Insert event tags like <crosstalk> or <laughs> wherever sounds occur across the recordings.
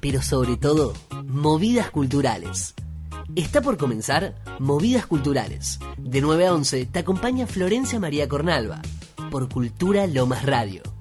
Pero sobre todo, movidas culturales. Está por comenzar Movidas Culturales. De 9 a 11 te acompaña Florencia María Cornalva por Cultura Lomas Radio.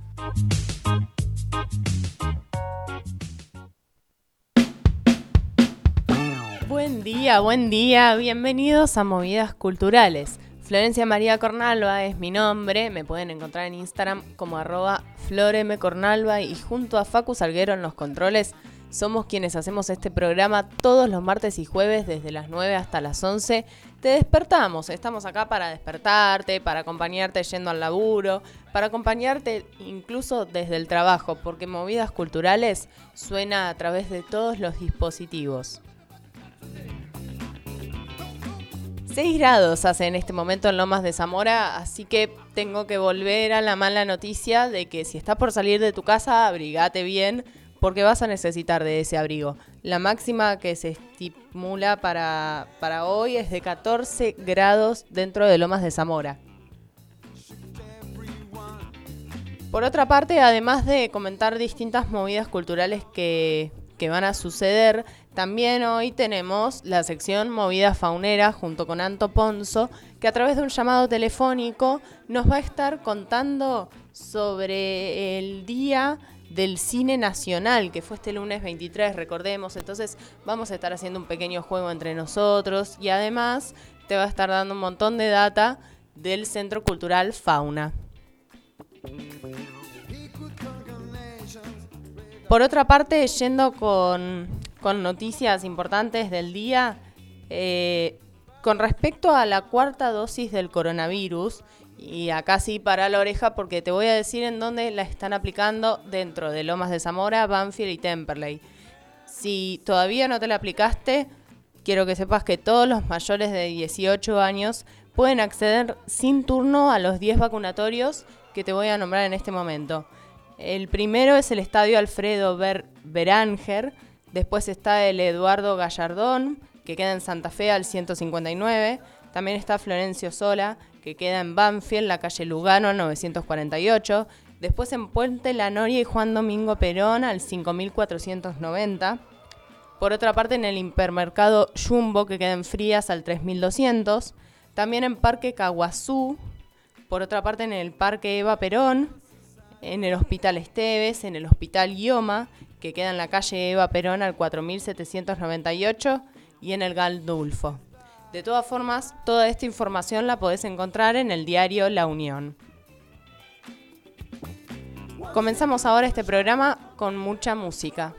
Buen día, bienvenidos a Movidas Culturales. Florencia María Cornalva es mi nombre, me pueden encontrar en Instagram como arroba floremcornalva y junto a Facu Salguero en los controles somos quienes hacemos este programa todos los martes y jueves desde las 9 hasta las 11. Te despertamos, estamos acá para despertarte, para acompañarte yendo al laburo, para acompañarte incluso desde el trabajo, porque Movidas Culturales suena a través de todos los dispositivos. 6 grados hace en este momento en Lomas de Zamora, así que tengo que volver a la mala noticia de que si estás por salir de tu casa, abrigate bien porque vas a necesitar de ese abrigo. La máxima que se estimula para, para hoy es de 14 grados dentro de Lomas de Zamora. Por otra parte, además de comentar distintas movidas culturales que, que van a suceder, también hoy tenemos la sección Movida Faunera junto con Anto Ponzo, que a través de un llamado telefónico nos va a estar contando sobre el día del cine nacional, que fue este lunes 23, recordemos. Entonces vamos a estar haciendo un pequeño juego entre nosotros y además te va a estar dando un montón de data del Centro Cultural Fauna. Por otra parte, yendo con, noticias importantes del día, eh, con respecto a la cuarta dosis del coronavirus, y acá sí para la oreja porque te voy a decir en dónde la están aplicando dentro de Lomas de Zamora, Banfield y Temperley. Si todavía no te la aplicaste, quiero que sepas que todos los mayores de 18 años pueden acceder sin turno a los 10 vacunatorios que te voy a nombrar en este momento. El primero es el Estadio Alfredo Ber Beranger, después está el Eduardo Gallardón, que queda en Santa Fe al 159, también está Florencio Sola, que queda en Banfield, la calle Lugano 948. Después en Puente La Noria y Juan Domingo Perón al 5490. Por otra parte en el hipermercado Jumbo que queda en Frías al 3200. También en Parque Caguazú. Por otra parte en el Parque Eva Perón. En el Hospital Esteves, en el Hospital Ioma, que queda en la calle Eva Perón al 4798. Y en el Galdulfo. De todas formas, toda esta información la podés encontrar en el diario La Unión. Comenzamos ahora este programa con mucha música.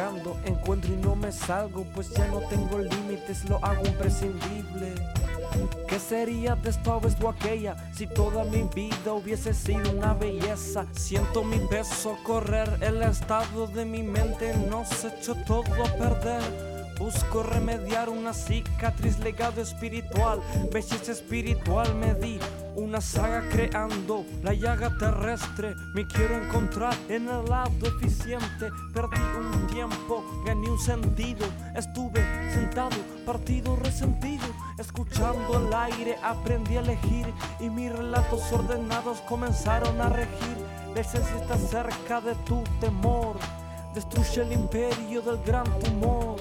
Llegando, encuentro y no me salgo, pues ya no tengo límites, lo hago imprescindible. ¿Qué sería de esta vez o aquella si toda mi vida hubiese sido una belleza? Siento mi peso correr, el estado de mi mente nos echó todo a perder. Busco remediar una cicatriz, legado espiritual, belleza espiritual me di. Una saga creando la llaga terrestre. Me quiero encontrar en el lado eficiente. Perdí un tiempo, gané un sentido. Estuve sentado, partido, resentido. Escuchando el aire, aprendí a elegir. Y mis relatos ordenados comenzaron a regir. La está cerca de tu temor. Destruye el imperio del gran tumor.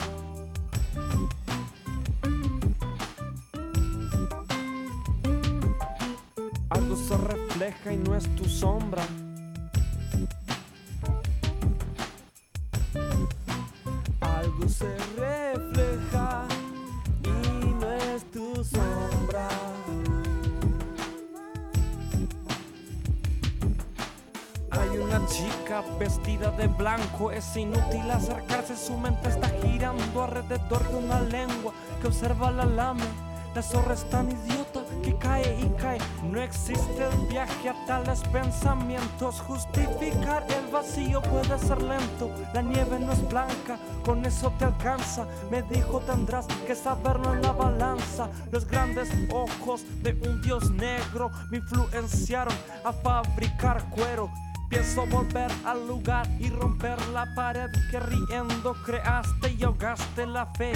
Vestida de blanco, es inútil acercarse, su mente está girando alrededor de una lengua que observa la lame. La zorra es tan idiota que cae y cae. No existe el viaje a tales pensamientos. Justificar el vacío puede ser lento. La nieve no es blanca, con eso te alcanza. Me dijo tendrás que saberlo en la balanza. Los grandes ojos de un dios negro me influenciaron a fabricar cuero. Pienso volver al lugar y romper la pared que riendo creaste y ahogaste la fe.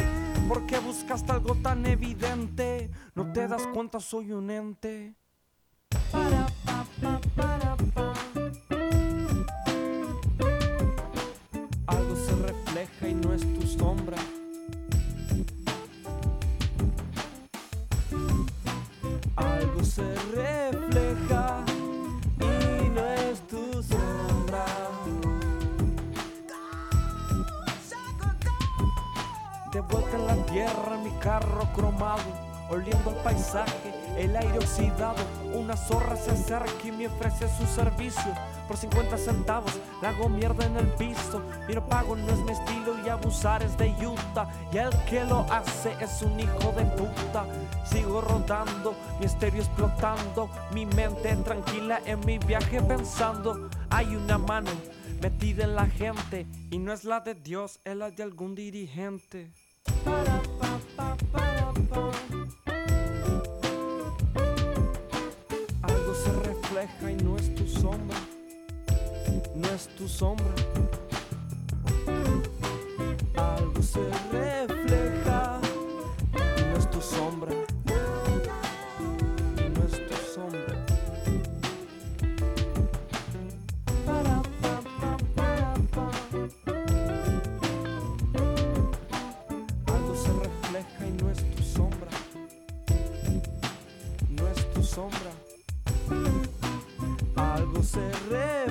Porque buscaste algo tan evidente. No te das cuenta, soy un ente. Algo se refleja y no es tu sombra. Algo se refleja la mi carro cromado, oliendo el paisaje, el aire oxidado. Una zorra se acerca y me ofrece su servicio. Por 50 centavos, le hago mierda en el piso. Mi pago no es mi estilo y abusar es de Utah. Y el que lo hace es un hijo de puta. Sigo rodando, mi estéreo explotando. Mi mente tranquila en mi viaje pensando. Hay una mano metida en la gente. Y no es la de Dios, es la de algún dirigente. Y no es tu sombra. No es tu sombra. Algo se Algo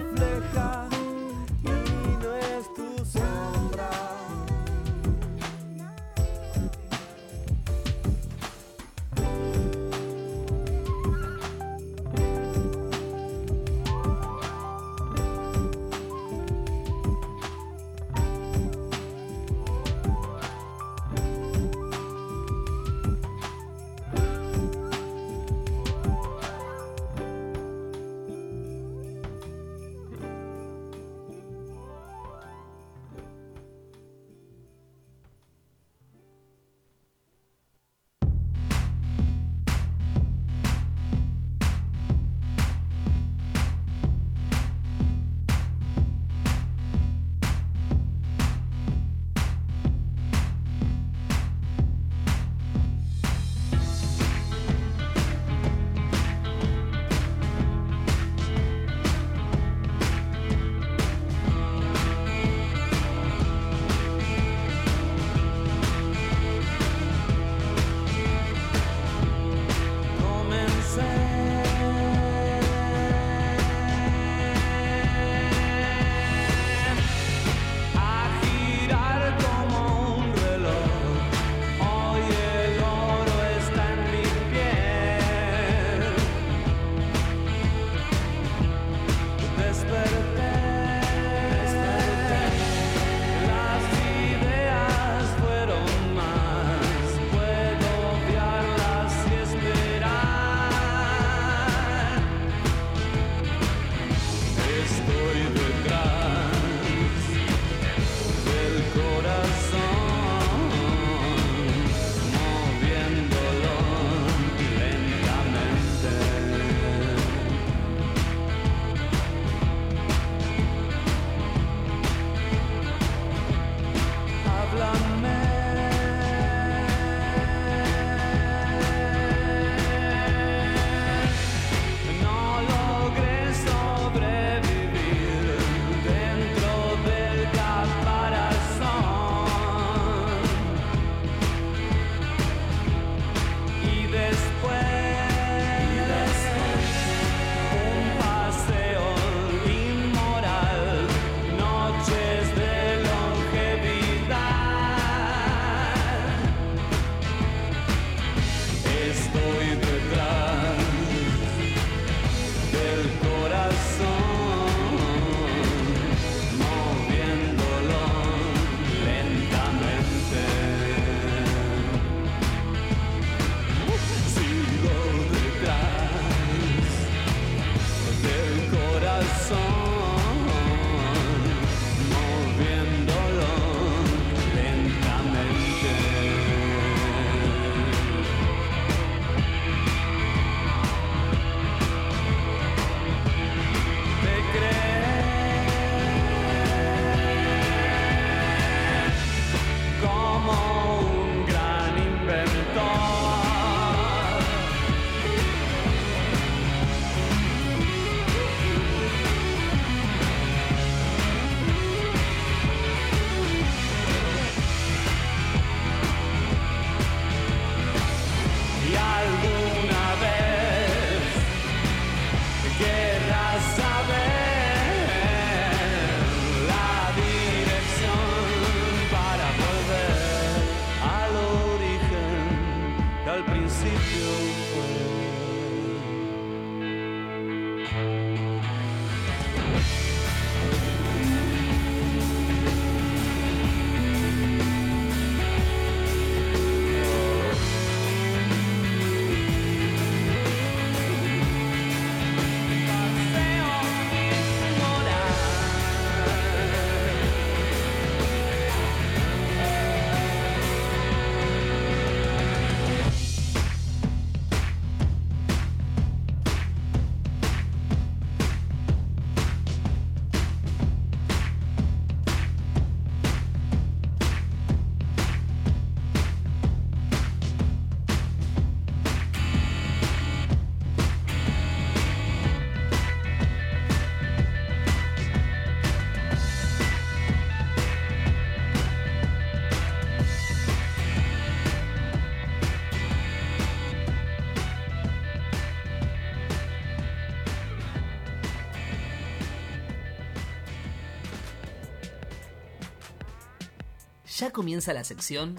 Ya comienza la sección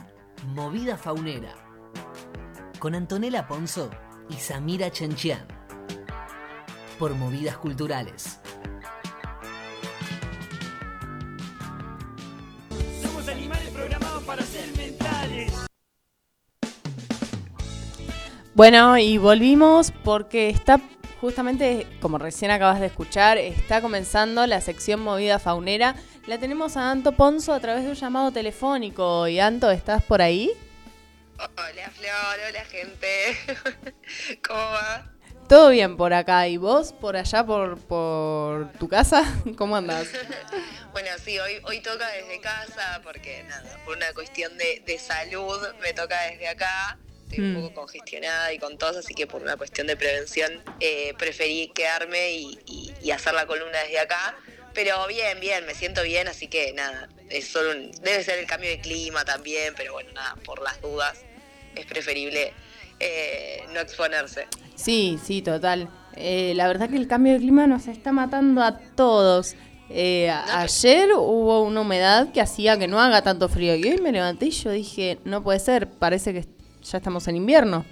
Movida Faunera con Antonella Ponzo y Samira Chenchian por Movidas Culturales. Somos animales programados para ser mentales. Bueno, y volvimos porque está justamente, como recién acabas de escuchar, está comenzando la sección movida faunera. La tenemos a Anto Ponzo a través de un llamado telefónico. Y Anto, ¿estás por ahí? Hola Flor, hola gente. <laughs> ¿Cómo va? Todo bien por acá. ¿Y vos por allá, por, por tu casa? <laughs> ¿Cómo andás? <laughs> Bueno, sí, hoy, hoy toca desde casa porque nada, por una cuestión de, de salud me toca desde acá. Estoy un Mm. poco congestionada y con tos, así que por una cuestión de prevención eh, preferí quedarme y, y- y hacer la columna desde acá. Pero bien, bien, me siento bien, así que nada, es solo un- debe ser el cambio de clima también, pero bueno, nada, por las dudas es preferible eh, no exponerse. Sí, sí, total. Eh, la verdad que el cambio de clima nos está matando a todos. Eh, pero- ayer hubo una humedad que hacía que no haga tanto frío. Y hoy me levanté y yo dije, no puede ser, parece que ya estamos en invierno.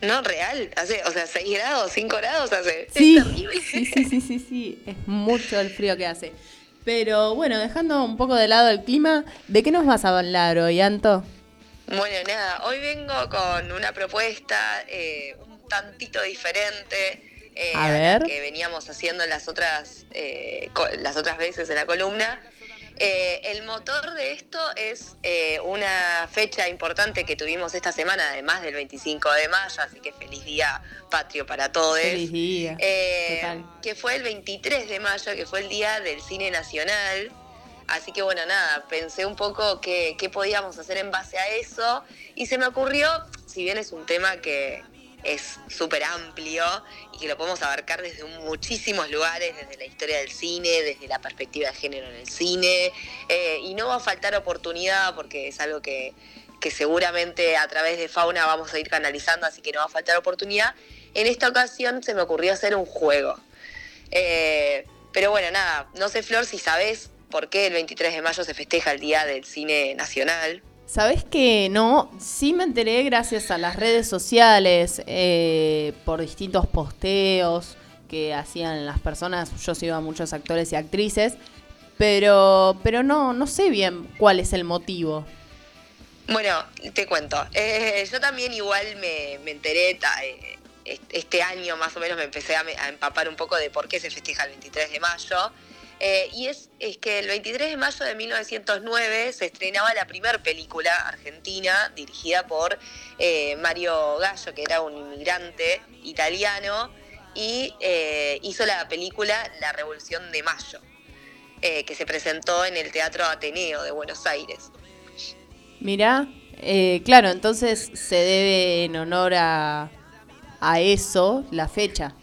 No, real, hace, o sea, 6 grados, 5 grados hace. Sí, terrible. <laughs> sí, sí, sí, sí, sí, es mucho el frío que hace. Pero bueno, dejando un poco de lado el clima, ¿de qué nos vas a hablar hoy, Anto? Bueno, nada, hoy vengo con una propuesta eh, un tantito diferente eh, A la que veníamos haciendo en las otras, eh, las otras veces en la columna. Eh, el motor de esto es eh, una fecha importante que tuvimos esta semana, además del 25 de mayo, así que feliz día patrio para todos. Feliz día. Eh, que fue el 23 de mayo, que fue el día del cine nacional. Así que bueno, nada, pensé un poco qué, qué podíamos hacer en base a eso y se me ocurrió, si bien es un tema que es súper amplio y que lo podemos abarcar desde muchísimos lugares, desde la historia del cine, desde la perspectiva de género en el cine, eh, y no va a faltar oportunidad porque es algo que, que seguramente a través de Fauna vamos a ir canalizando, así que no va a faltar oportunidad. En esta ocasión se me ocurrió hacer un juego. Eh, pero bueno, nada, no sé Flor si sabes por qué el 23 de mayo se festeja el Día del Cine Nacional. ¿Sabes que no? Sí me enteré gracias a las redes sociales, eh, por distintos posteos que hacían las personas. Yo sigo a muchos actores y actrices, pero, pero no, no sé bien cuál es el motivo. Bueno, te cuento. Eh, yo también igual me, me enteré, eh, est- este año más o menos me empecé a, a empapar un poco de por qué se festeja el 23 de mayo. Eh, y es, es que el 23 de mayo de 1909 se estrenaba la primera película argentina dirigida por eh, Mario Gallo, que era un inmigrante italiano, y eh, hizo la película La Revolución de Mayo, que se presentó en el Teatro Ateneo de Buenos Aires. Mirá, claro, entonces se debe en honor a, a eso la fecha.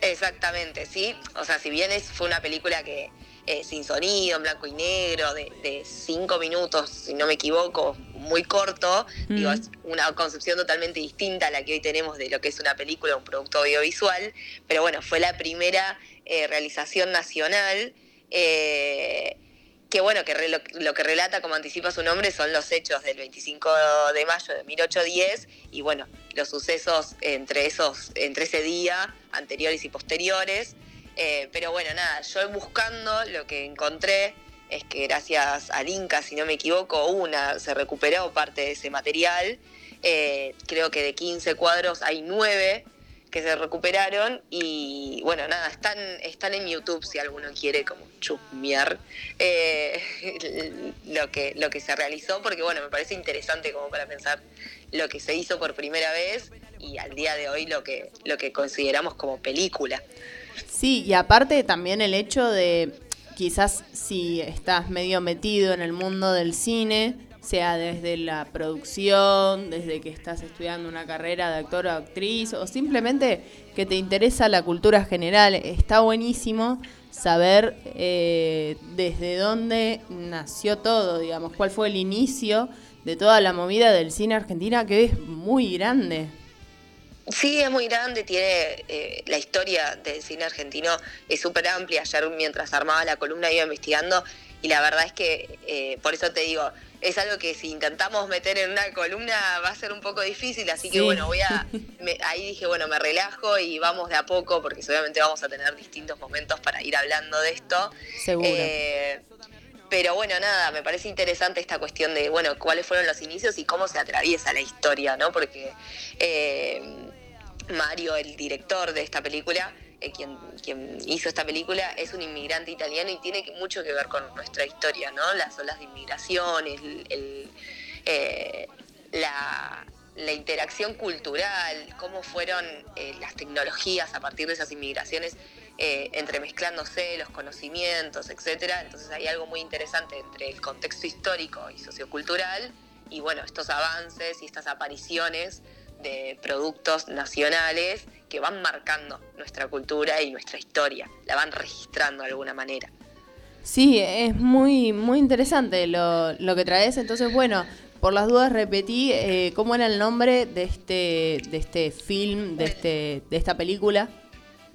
Exactamente, sí. O sea, si bien es, fue una película que eh, sin sonido, en blanco y negro, de, de cinco minutos, si no me equivoco, muy corto, digo, Mm. es una concepción totalmente distinta a la que hoy tenemos de lo que es una película, un producto audiovisual, pero bueno, fue la primera eh, realización nacional. eh, que bueno, que re- lo, lo que relata, como anticipa su nombre, son los hechos del 25 de mayo de 1810 y bueno, los sucesos entre esos, entre ese día, anteriores y posteriores. Eh, pero bueno, nada, yo buscando lo que encontré es que gracias al Inca, si no me equivoco, una se recuperó parte de ese material. Eh, creo que de 15 cuadros hay 9 que se recuperaron y bueno, nada, están, están en YouTube si alguno quiere como chusmear eh, <laughs> lo, que, lo que se realizó, porque bueno, me parece interesante como para pensar lo que se hizo por primera vez y al día de hoy lo que, lo que consideramos como película. Sí, y aparte también el hecho de quizás si estás medio metido en el mundo del cine, sea desde la producción, desde que estás estudiando una carrera de actor o actriz, o simplemente que te interesa la cultura general, está buenísimo saber eh, desde dónde nació todo, digamos, cuál fue el inicio de toda la movida del cine argentina, que es muy grande. Sí, es muy grande, tiene eh, la historia del cine argentino es súper amplia. Ayer mientras armaba la columna iba investigando y la verdad es que, eh, por eso te digo, es algo que si intentamos meter en una columna va a ser un poco difícil, así que Sí. bueno, voy a, <laughs> me- ahí dije, bueno, me relajo y vamos de a poco, porque seguramente vamos a tener distintos momentos para ir hablando de esto. Seguro. Eh, pero bueno, nada, me parece interesante esta cuestión de, bueno, cuáles fueron los inicios y cómo se atraviesa la historia, ¿no? Porque eh, Mario, el director de esta película, eh, quien, quien hizo esta película, es un inmigrante italiano y tiene mucho que ver con nuestra historia, ¿no? Las olas de inmigración, el- el, eh, la, la interacción cultural, cómo fueron eh, las tecnologías a partir de esas inmigraciones eh, entremezclándose, los conocimientos, etcétera. Entonces hay algo muy interesante entre el contexto histórico y sociocultural y bueno, estos avances y estas apariciones de productos nacionales que van marcando nuestra cultura y nuestra historia, la van registrando de alguna manera. Sí, es muy, muy interesante lo, lo que traes. Entonces, bueno, por las dudas repetí eh, cómo era el nombre de este, de este film, de, este, de esta película.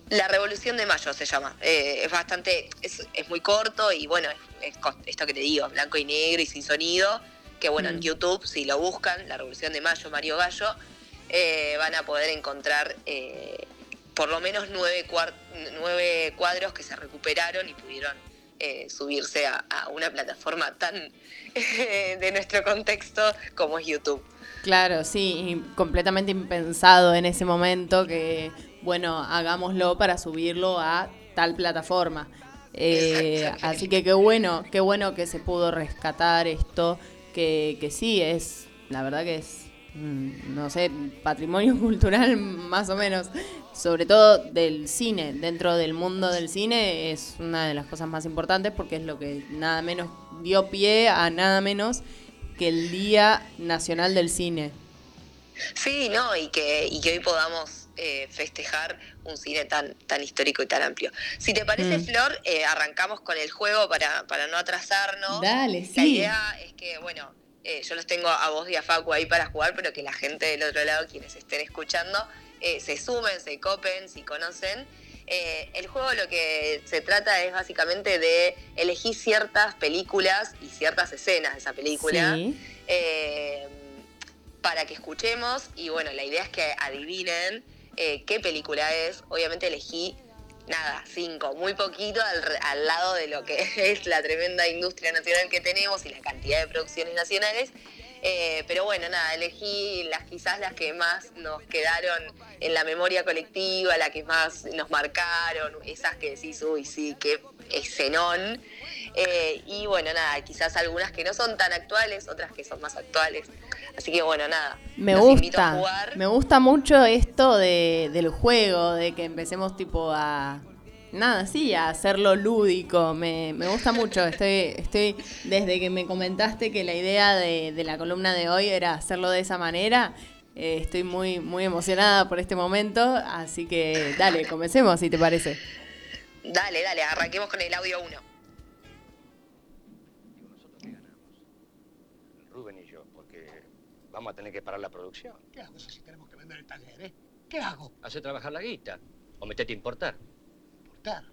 La Revolución de Mayo se llama. Eh, es bastante, es, es muy corto y bueno, es, esto que te digo, blanco y negro y sin sonido, que bueno, en Mm. YouTube, si lo buscan, La Revolución de Mayo, Mario Gallo, eh, van a poder encontrar eh, por lo menos nueve, nueve cuadros que se recuperaron y pudieron eh, subirse a, a una plataforma tan <laughs> de nuestro contexto como es YouTube. Claro, sí, completamente impensado en ese momento que, bueno, hagámoslo para subirlo a tal plataforma. Así que qué bueno, qué bueno que se pudo rescatar esto, que, que sí, es, la verdad que es, no sé, patrimonio <laughs> cultural más o menos, sobre todo del cine, dentro del mundo del cine es una de las cosas más importantes porque es lo que nada menos dio pie a nada menos que el Día Nacional del Cine. Sí, no, y que, y que hoy podamos eh, festejar un cine tan, tan histórico y tan amplio. Si te parece, Mm. Flor, eh, arrancamos con el juego para, para no atrasarnos. Dale, La sí. idea es que, bueno, eh, yo los tengo a vos y a Facu ahí para jugar, pero que la gente del otro lado, quienes estén escuchando, eh, se sumen, se copen, si conocen. Eh, el juego lo que se trata es básicamente de elegir ciertas películas y ciertas escenas de esa película Sí. para que escuchemos y bueno, la idea es que adivinen qué película es. Obviamente elegí, nada, cinco, muy poquito al, al lado de lo que <laughs> es la tremenda industria nacional que tenemos y la cantidad de producciones nacionales. Eh, pero bueno, nada, elegí las quizás las que más nos quedaron en la memoria colectiva, las que más nos marcaron, esas que decís, uy, sí, qué escenón. Eh, y bueno, nada, quizás algunas que no son tan actuales, otras que son más actuales. Así que bueno, nada. Me los invito a gusta, jugar. me gusta mucho esto de, del juego, de que empecemos tipo a, nada, sí, a hacerlo lúdico, me, me gusta mucho, estoy, estoy, desde que me comentaste que la idea de, de la columna de hoy era hacerlo de esa manera, eh, estoy muy, muy emocionada por este momento, así que dale, comencemos si te parece. Dale, dale, arranquemos con el audio 1. Rubén y yo, porque vamos a tener que parar la producción. ¿Qué hago si tenemos que vender el taller, eh? ¿Qué hago? Hace trabajar la guita o metete a importar. ¿Importar?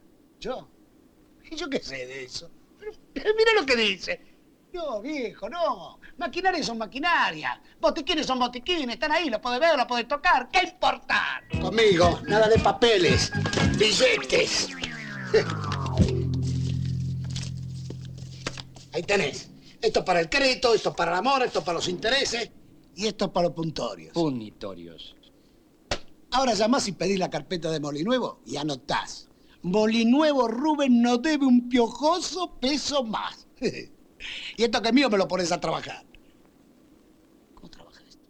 ¿Yo? ¿Y yo qué sé de eso? Pero, pero mira lo que dice. No, viejo, no. Maquinarias son maquinarias. Botiquines son botiquines. Están ahí, los podés ver, los podés tocar. ¿Qué importar? Conmigo, nada de papeles. Billetes. <laughs> Ahí tenés. Esto para el crédito, esto para el amor, esto para los intereses y esto para los puntorios. Punitorios. Ahora llamás y pedís la carpeta de Molinuevo y anotás. Molinuevo Rubén no debe un piojoso peso más. <laughs> y esto que es mío me lo pones a trabajar. ¿Cómo trabaja esto?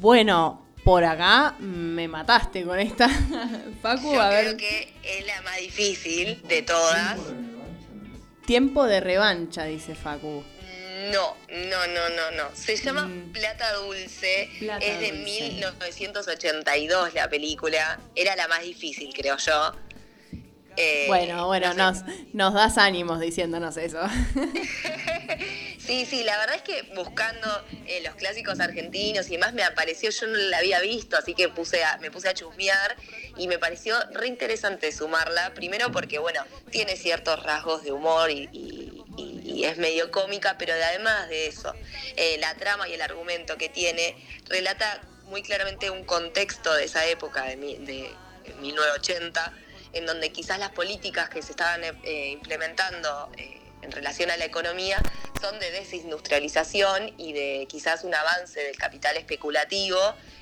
Bueno, por acá me mataste con esta, <laughs> Facu, Yo a creo ver, que es la más difícil de todas. Tiempo de revancha, dice Facu. No, no, no, no, no. Se llama Mm. Plata Dulce. Plata es de Dulce. 1982 la película. Era la más difícil, creo yo. Eh, Bueno, bueno, no sé. nos, nos das ánimos diciéndonos eso. <laughs> Sí, Sí, la verdad es que buscando eh, los clásicos argentinos y demás me apareció, yo no la había visto, así que puse a- me puse a chusmear y me pareció re interesante sumarla. Primero porque, bueno, tiene ciertos rasgos de humor y, y- y- y es medio cómica, pero además de eso, eh, la trama y el argumento que tiene relata muy claramente un contexto de esa época, de, mi- de 1980, en donde quizás las políticas que se estaban eh, implementando eh, en relación a la economía son de desindustrialización y de quizás un avance del capital especulativo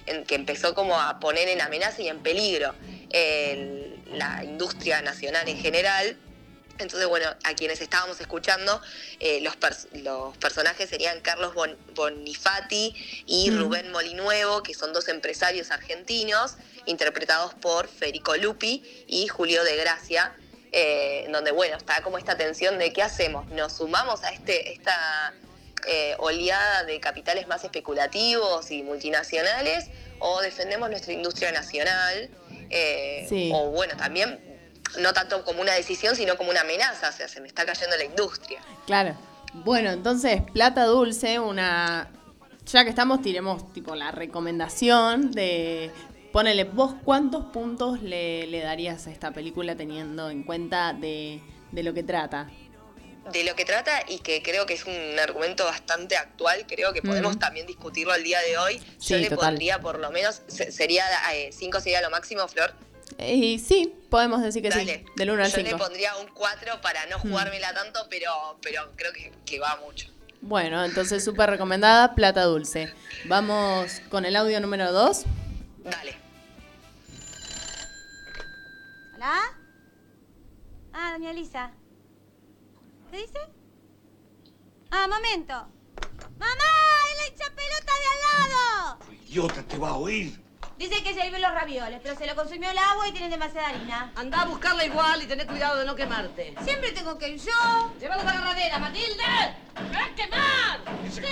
en que empezó como a poner en amenaza y en peligro el- la industria nacional en general. Entonces, bueno, a quienes estábamos escuchando, eh, los, pers- los personajes serían Carlos Bon- Bonifati y. Rubén Molinuevo, que son dos empresarios argentinos, interpretados por Federico Lupi y Julio de Gracia, eh, donde, bueno, está como esta tensión de qué hacemos, nos sumamos a este, esta eh, oleada de capitales más especulativos y multinacionales o defendemos nuestra industria nacional, eh, Sí. o bueno, también no tanto como una decisión, sino como una amenaza, o sea, se me está cayendo la industria. Claro. Bueno, entonces, Plata Dulce, una. Ya que estamos, tiremos tipo la recomendación de. Ponele, vos cuántos puntos le, le darías a esta película teniendo en cuenta de, de lo que trata. de lo que trata y que creo que es un argumento bastante actual, creo que podemos también discutirlo al día de hoy. Yo le total. pondría por lo menos, se- sería 5 sería lo máximo, Flor. Y sí, podemos decir que Dale. sí, del 1 al Yo le 5. pondría un 4 para no Mm. jugármela tanto, pero, pero creo que, que va mucho. Bueno, entonces súper recomendada, Plata Dulce. Vamos con el audio número 2. Dale. ¿Hola? Ah, doña Elisa. ¿Qué dice? Ah, momento. ¡Mamá! ¡Es la hincha pelota de al lado! Idiota, te va a oír. Dice que se hirvió los ravioles, pero se lo consumió el agua y tienen demasiada harina. Anda a buscarla igual y tené cuidado de no quemarte. Siempre tengo que ir yo. ¡Llévalos a la agarradera, Matilde! ¡Me va a quemar! ¡Que se!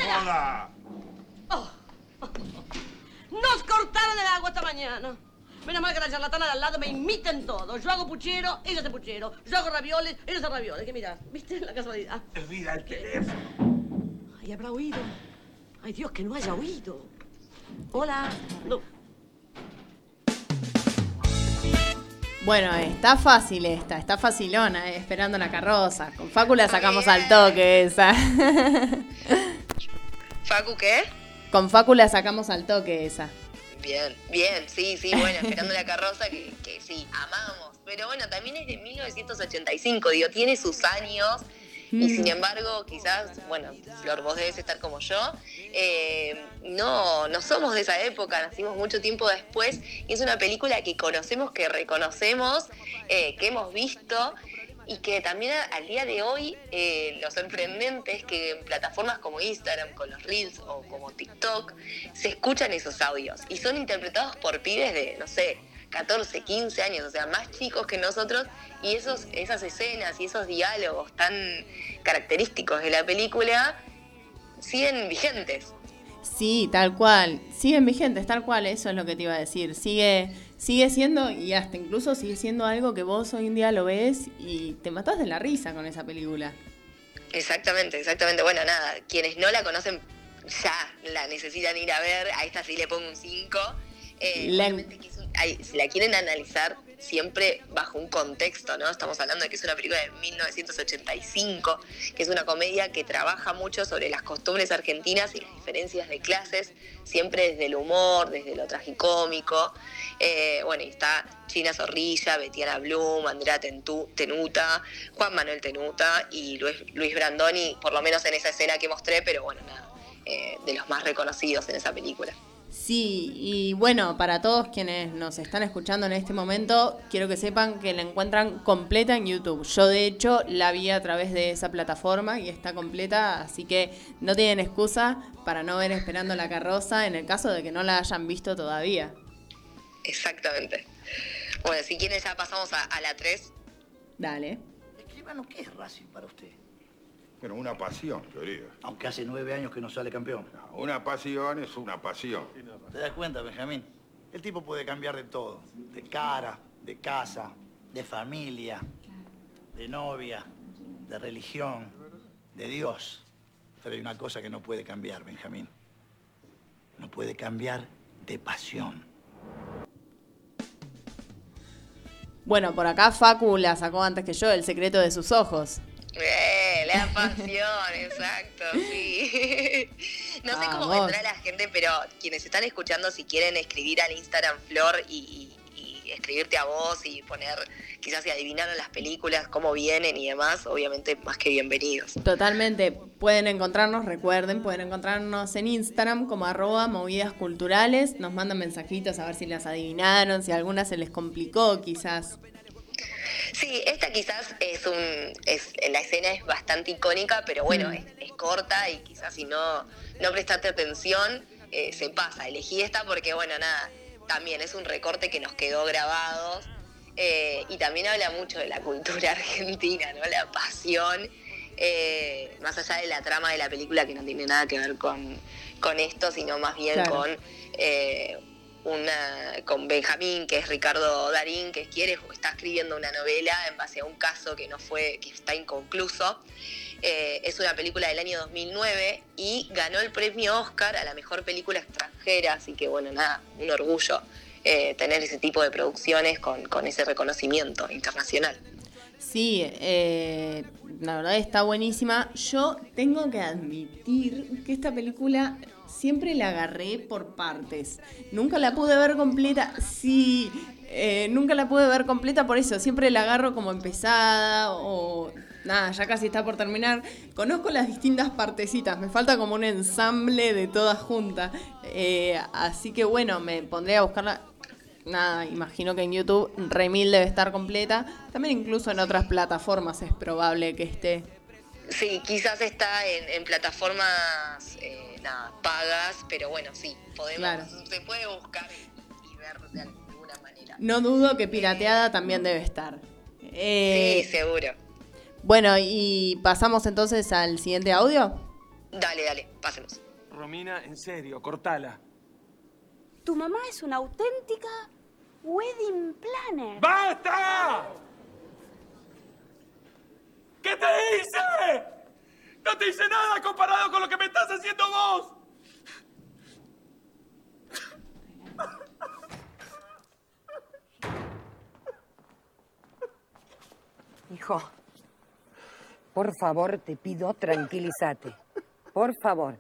Oh. Nos cortaron el agua esta mañana. Menos mal que la charlatana de al lado me imiten todo. Yo hago puchero, ellos hacen puchero. Yo hago ravioles, ellos hacen ravioles. ¿Qué mirás? ¿Viste la casualidad? Olvida el teléfono. Ay, habrá oído. Ay, Dios, que no haya oído. Hola. No. Bueno, está fácil esta, está facilona, eh, esperando la carroza. Con Facu la sacamos al toque esa. Facu, ¿qué? Con Facu la sacamos al toque esa. Bien, bien, sí, sí, bueno, esperando la carroza, que, que sí, amamos. Pero bueno, también es de 1985, digo, tiene sus años. Y sin embargo, quizás, bueno, Flor, vos debes estar como yo, eh, no, no somos de esa época, nacimos mucho tiempo después, y es una película que conocemos, que reconocemos, eh, que hemos visto, y que también al día de hoy eh, lo sorprendente que en plataformas como Instagram, con los Reels o como TikTok, se escuchan esos audios, y son interpretados por pibes de, no sé, 14, 15 años, o sea, más chicos que nosotros, y esos, esas escenas y esos diálogos tan característicos de la película siguen vigentes. Sí, tal cual. Siguen vigentes, tal cual, eso es lo que te iba a decir. Sigue, sigue siendo, y hasta incluso sigue siendo algo que vos hoy en día lo ves y te matás de la risa con esa película. Exactamente, exactamente. Bueno, nada, quienes no la conocen ya la necesitan ir a ver, a esta sí le pongo un 5. Eh, La- que un- si la quieren analizar siempre bajo un contexto, ¿no? Estamos hablando de que es una película de 1985, que es una comedia que trabaja mucho sobre las costumbres argentinas y las diferencias de clases, siempre desde el humor, desde lo tragicómico. Eh, bueno, y está China Zorrilla, Betiana Blum, Andrea Tenuta, Juan Manuel Tenuta y Luis, Luis Brandoni, por lo menos en esa escena que mostré, pero bueno, nada, eh, de los más reconocidos en esa película. Sí, y bueno, para todos quienes nos están escuchando en este momento, quiero que sepan que la encuentran completa en YouTube. Yo de hecho la vi a través de esa plataforma y está completa, así que no tienen excusa para no ver esperando la carroza en el caso de que no la hayan visto todavía. Exactamente. Bueno, si quieren ya pasamos a, a la 3. Dale. Escribano, ¿qué es Racing para usted? Pero una pasión, querido. Aunque hace nueve años que no sale campeón. Una pasión es una pasión. ¿Te das cuenta, Benjamín? El tipo puede cambiar de todo. De cara, de casa, de familia, de novia, de religión, de Dios. Pero hay una cosa que no puede cambiar, Benjamín. No puede cambiar de pasión. Bueno, por acá Facu la sacó antes que yo, El secreto de sus ojos. Eh, la pasión, exacto, sí. <laughs> No sé cómo Vamos. vendrá la gente, pero quienes están escuchando, si quieren escribir al Instagram Flor y, y- y escribirte a vos y poner, quizás si adivinaron las películas, cómo vienen y demás, obviamente más que bienvenidos. Totalmente. Pueden encontrarnos, recuerden, pueden encontrarnos en Instagram como arroba movidas culturales. Nos mandan mensajitos a ver si las adivinaron, si alguna se les complicó quizás. Sí, esta quizás es un. Es, la escena es bastante icónica, pero bueno, Mm. es, es corta y quizás si no, no prestaste atención, eh, se pasa. Elegí esta porque, bueno, nada, también es un recorte que nos quedó grabado eh, y también habla mucho de la cultura <laughs> argentina, ¿no? La pasión, eh, más allá de la trama de la película que no tiene nada que ver con, con esto, sino más bien Claro. con. eh, con Benjamín, que es Ricardo Darín, que quiere está escribiendo una novela en base a un caso que no fue, que está inconcluso. Eh, es una película del año 2009 y ganó el premio Oscar a la mejor película extranjera, así que bueno, nada, un orgullo eh, tener ese tipo de producciones con, con ese reconocimiento internacional. Sí, eh, la verdad está buenísima. Yo tengo que admitir que esta película siempre la agarré por partes. Nunca la pude ver completa. Sí, eh, nunca la pude ver completa por eso. Siempre la agarro como empezada o nada, ya casi está por terminar. Conozco las distintas partecitas. Me falta como un ensamble de todas juntas. Eh, así que bueno, me pondré a buscarla nada, imagino que en YouTube Remil debe estar completa. También incluso en otras plataformas es probable que esté. Sí, quizás está en, plataformas eh, nada, pagas, pero bueno, sí, podemos, Claro. se puede buscar y, y ver de alguna manera. No dudo que pirateada también debe estar. Eh, Sí, seguro. Bueno, y pasamos entonces al siguiente audio. Dale, dale, pasemos. Romina, en serio, cortala. Tu mamá es una auténtica wedding planner. ¡Basta! ¿Qué te hice? No te hice nada comparado con lo que me estás haciendo vos. Hijo, por favor, te pido tranquilízate. Por favor.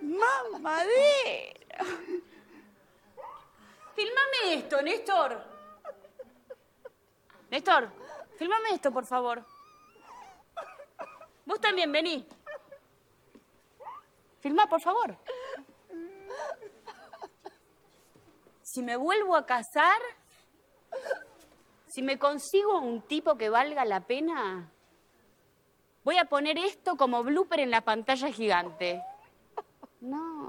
¡Mamadera! Filmame esto, Néstor. Néstor, filmame esto, por favor. Vos también, vení. Filma, por favor. Si me vuelvo a casar, si me consigo un tipo que valga la pena, voy a poner esto como blooper en la pantalla gigante. No.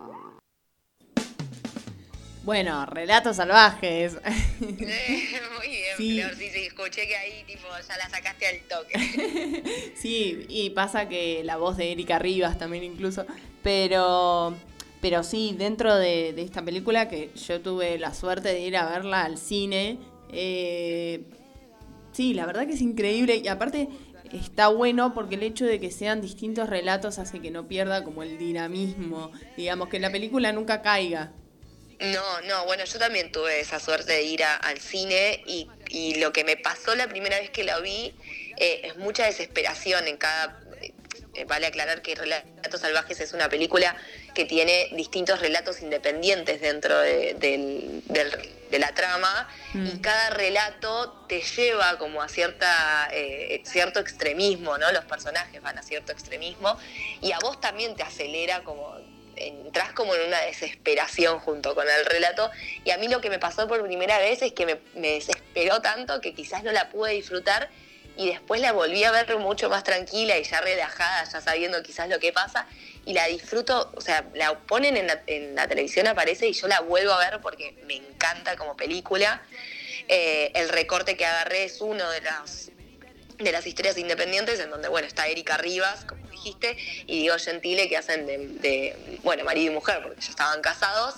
Bueno, relatos salvajes. <laughs> Muy bien, Sí. Flor, sí, sí, escuché que ahí tipo ya la sacaste al toque. <laughs> Sí, y pasa que la voz de Erika Rivas también incluso, pero, pero sí, dentro de, de esta película que yo tuve la suerte de ir a verla al cine, eh, sí, la verdad que es increíble y aparte está bueno porque el hecho de que sean distintos relatos hace que no pierda como el dinamismo, digamos, que la película nunca caiga. No, no, bueno, yo también tuve esa suerte de ir a- al cine y, y lo que me pasó la primera vez que la vi eh, es mucha desesperación en cada... eh, vale aclarar que Relatos Salvajes es una película que tiene distintos relatos independientes dentro de, del- del- de la trama y cada relato te lleva como a cierta eh, cierto extremismo, ¿no? Los personajes van a cierto extremismo y a vos también te acelera como entras como en una desesperación junto con el relato y a mí lo que me pasó por primera vez es que me, desesperó tanto que quizás no la pude disfrutar y después la volví a ver mucho más tranquila y ya relajada, ya sabiendo quizás lo que pasa y la disfruto, o sea, la ponen en la, televisión, aparece y yo la vuelvo a ver porque me encanta como película. Eh, el recorte que agarré es uno de las de las historias independientes en donde bueno está Erika Rivas dijiste y Diego Gentile que hacen de, de, bueno marido y mujer porque ya estaban casados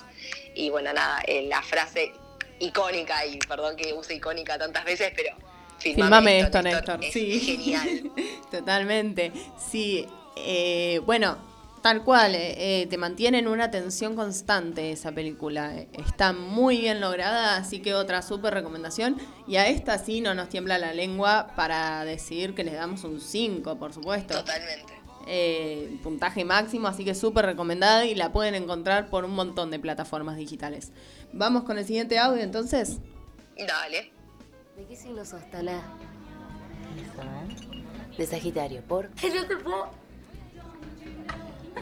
y bueno nada eh, la frase icónica y perdón que use icónica tantas veces pero Filmame esto, Néstor. es Sí. genial. <laughs> Totalmente. Sí. eh, bueno, tal cual. eh, eh, te mantienen una tensión constante esa película. Está muy bien lograda, así que otra súper recomendación. Y a esta sí no nos tiembla la lengua para decir que les damos un 5, por supuesto. Totalmente. Eh, puntaje máximo, así que súper recomendada y la pueden encontrar por un montón de plataformas digitales. Vamos con el siguiente audio entonces. Dale. ¿De qué signo sos, Tana? De Sagitario, ¿por? Que no te puedo. <laughs>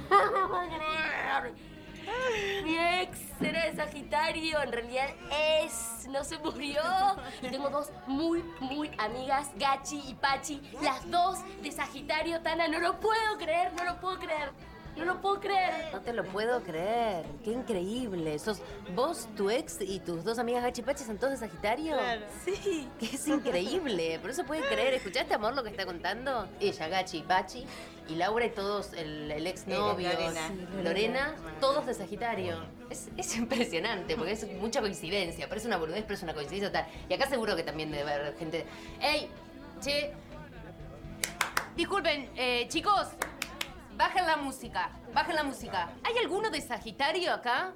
No lo puedo creer. <laughs> Mi ex era de Sagitario, en realidad es, no se murió. Y tengo dos muy, muy amigas, Gachi y Pachi, las dos de Sagitario, Tana, no lo puedo creer, no lo puedo creer. No lo puedo creer. No te lo puedo creer. Qué increíble. Sos vos, tu ex y tus dos amigas Gachi Pachi son todos de Sagitario. Claro. Sí. Que es increíble. Por eso puede creer. ¿Escuchaste, amor, lo que está contando? Ella, Gachi y Pachi. Y Laura y todos, el, el exnovio. Eh, Lorena. sí, todos de Sagitario. Es, es impresionante porque es mucha coincidencia. Parece una boludez, pero es una coincidencia total. Y acá seguro que también debe haber gente. ¡Ey! Che. Disculpen, eh, chicos. Bajen la música, bajen la música. ¿Hay alguno de Sagitario acá?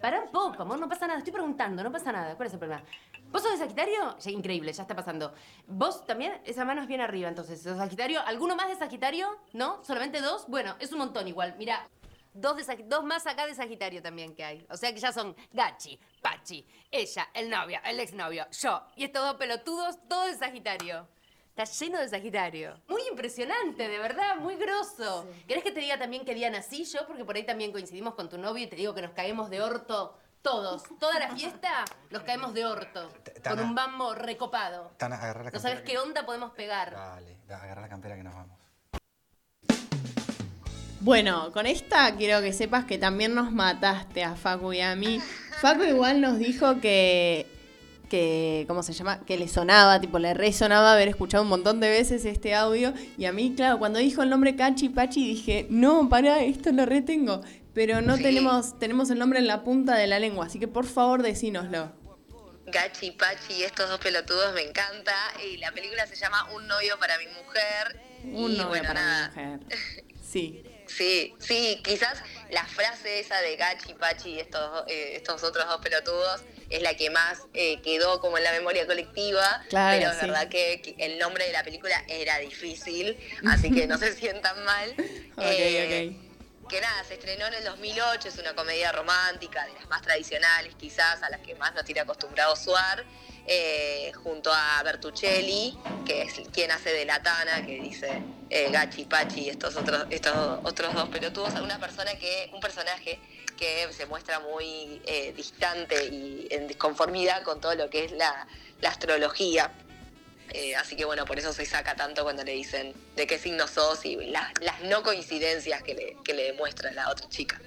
Para un poco, amor, no pasa nada. Estoy preguntando, no pasa nada. ¿Cuál es el problema? ¿Vos sos de Sagitario? Increíble, ya está pasando. ¿Vos también? Esa mano es bien arriba, entonces. ¿Sos Sagitario? ¿Alguno más de Sagitario? ¿No? ¿Solamente dos? Bueno, es un montón igual. Mira, dos, dos más acá de Sagitario también que hay. O sea que ya son Gachi, Pachi, ella, el novio, el exnovio, yo. Y estos dos pelotudos, todos de Sagitario. Está lleno de Sagitario. Muy impresionante, de verdad, muy grosso. ¿Querés que te diga también qué día nací yo? Porque por ahí también coincidimos con tu novio y te digo que nos caemos de orto todos. Toda la fiesta nos caemos de orto. Con un bambo recopado. Tana, agarra la No campera. sabes qué onda podemos pegar. Dale, da- agarra la campera que nos vamos. Bueno, con esta quiero que sepas que también nos mataste a Facu y a mí. Facu igual nos dijo que, que, ¿cómo se llama? Que le sonaba, tipo, le resonaba haber escuchado un montón de veces este audio. Y a mí, claro, cuando dijo el nombre Cachi Pachi dije, no, pará, esto lo retengo. Pero no Sí. tenemos, tenemos el nombre en la punta de la lengua, así que por favor decínoslo. Gachi, Pachi, estos dos pelotudos me encanta. Y la película se llama Un novio para mi mujer. Un y novio bueno, para nada. mi mujer. Sí. <laughs> Sí, sí, quizás la frase esa de Gachi, Pachi y estos, eh, estos otros dos pelotudos es la que más eh, quedó como en la memoria colectiva, Claro, pero es sí. verdad que, que el nombre de la película era difícil, así que no se <laughs> sientan mal. Ok, Eh, ok. Que nada, se estrenó en el 2008, es una comedia romántica, de las más tradicionales quizás, a las que más nos tiene acostumbrado Suar, eh, junto a Bertuccelli, que es quien hace de la Tana, que dice eh, Gachi, Pachi y estos otros, estos otros dos pelotudos, una persona que, un personaje que se muestra muy eh, distante y en disconformidad con todo lo que es la, la astrología. Eh, así que bueno, por eso se saca tanto cuando le dicen de qué signo sos y las, las no coincidencias que le, que le demuestra la otra chica.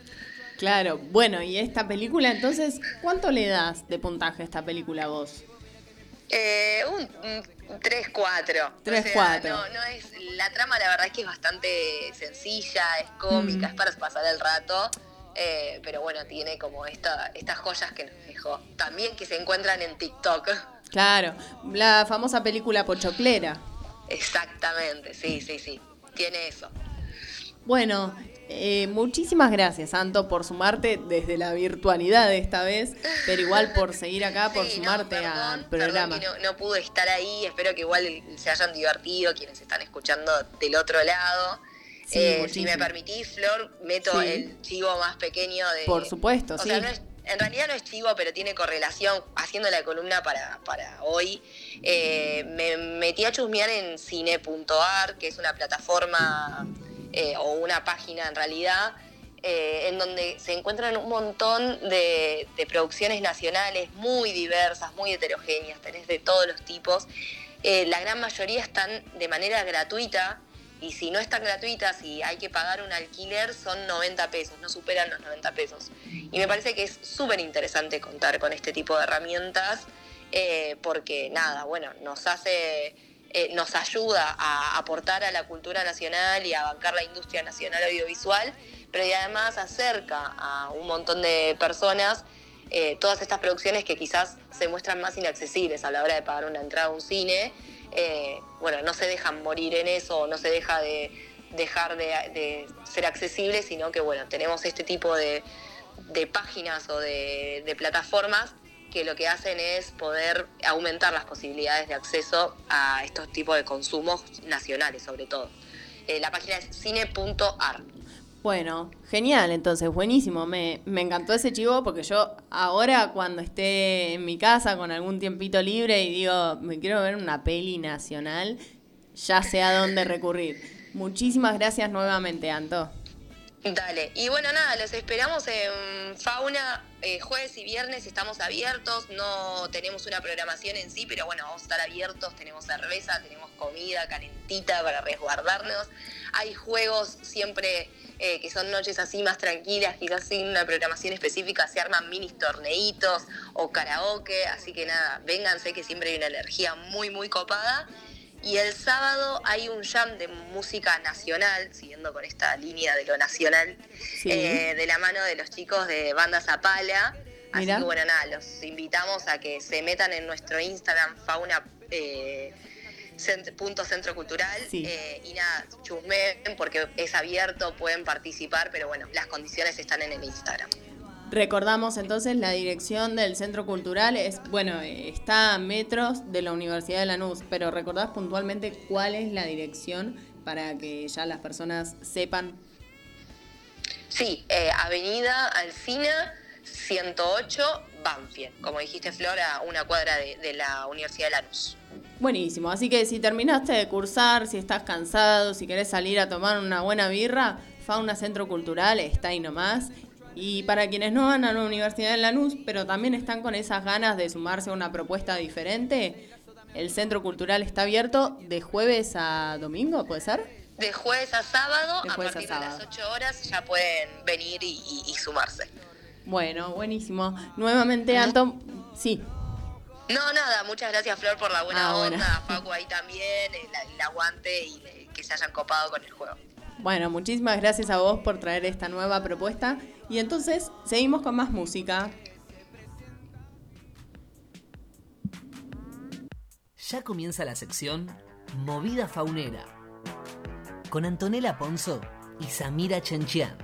Claro, bueno, y esta película, entonces, ¿cuánto le das de puntaje a esta película vos? Eh, un, un 3-4. Tres, O sea, cuatro. No, no es, la trama la verdad es que es bastante sencilla, es cómica, Mm. es para pasar el rato. Eh, pero bueno, tiene como esta, estas joyas que nos dejó. También que se encuentran en TikTok. <laughs> Claro, la famosa película Pochoclera. Exactamente, sí, sí, sí. Tiene eso. Bueno, eh, muchísimas gracias, Santo, por sumarte desde la virtualidad esta vez, pero igual por seguir acá, <laughs> por Sí, no, sumarte perdón, al programa. no pude estar ahí. Espero que igual se hayan divertido quienes están escuchando del otro lado. Sí, Eh, si me permitís, Flor, meto Sí. el chivo más pequeño de. Por supuesto, o sí. sea, no es- en realidad no es chivo, pero tiene correlación. Haciendo la columna para, para hoy, eh, me metí a chusmear en cine.ar, que es una plataforma eh, o una página en realidad, eh, en donde se encuentran un montón de, de producciones nacionales muy diversas, muy heterogéneas, tenés de todos los tipos. Eh, la gran mayoría están de manera gratuita y si no están gratuitas y hay que pagar un alquiler son 90 pesos, no superan los 90 pesos. Y me parece que es súper interesante contar con este tipo de herramientas eh, porque nada, bueno, nos hace, eh, nos ayuda a aportar a la cultura nacional y a bancar la industria nacional audiovisual, pero y además acerca a un montón de personas eh, todas estas producciones que quizás se muestran más inaccesibles a la hora de pagar una entrada a un cine eh, bueno, no se dejan morir en eso, no se deja de dejar de, ser accesible, sino que bueno, tenemos este tipo de, páginas o de, de plataformas que lo que hacen es poder aumentar las posibilidades de acceso a estos tipos de consumos nacionales, sobre todo. Eh, la página es cine.ar. Bueno, genial, entonces, buenísimo. Me, me encantó ese chivo porque yo ahora cuando esté en mi casa con algún tiempito libre y digo, me quiero ver una peli nacional, ya sé a dónde recurrir. Muchísimas gracias nuevamente, Anto. Dale, y bueno, nada, los esperamos en Fauna eh, jueves y viernes, estamos abiertos, no tenemos una programación en sí, pero bueno, vamos a estar abiertos, tenemos cerveza, tenemos comida calentita para resguardarnos, hay juegos siempre eh, que son noches así más tranquilas, quizás sin una programación específica, se arman mini torneitos o karaoke, así que nada, vénganse que siempre hay una energía muy, muy copada. Y el sábado hay un jam de música nacional, siguiendo con esta línea de lo nacional, Sí. eh, de la mano de los chicos de Banda Zapala. Así Mira. que bueno, nada, los invitamos a que se metan en nuestro Instagram, fauna. eh, cent- punto centro cultural Sí. eh, y nada, chusmen porque es abierto, pueden participar, pero bueno, las condiciones están en el Instagram. Recordamos entonces la dirección del Centro Cultural es, bueno, está a metros de la Universidad de Lanús, pero recordás puntualmente cuál es la dirección para que ya las personas sepan. Sí, eh, Avenida Alcina 108, Banfield. Como dijiste, Flor, a una cuadra de, de la Universidad de Lanús. Buenísimo, así que si terminaste de cursar, si estás cansado, si querés salir a tomar una buena birra, Fauna Centro Cultural está ahí nomás. Y para quienes no van a la Universidad de Lanús, pero también están con esas ganas de sumarse a una propuesta diferente, el Centro Cultural está abierto de jueves a domingo, ¿puede ser? De jueves a sábado, a partir de las sábado. 8 horas, ya pueden venir y, y- y sumarse. Bueno, buenísimo. Nuevamente, Anton, sí, No, nada, muchas gracias, Flor, por la buena Ah, onda. Facu ahí también, el, el aguante y que se hayan copado con el juego. Bueno, muchísimas gracias a vos por traer esta nueva propuesta. Y entonces seguimos con más música. Ya comienza la sección Movida Faunera con Antonella Ponzo y Samira Chenchian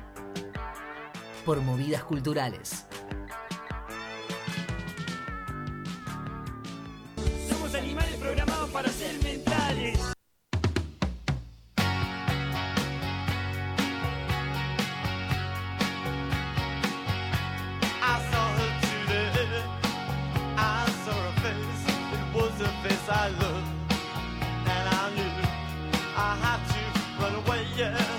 por Movidas Culturales. Somos animales programados para ser mentales. Yeah,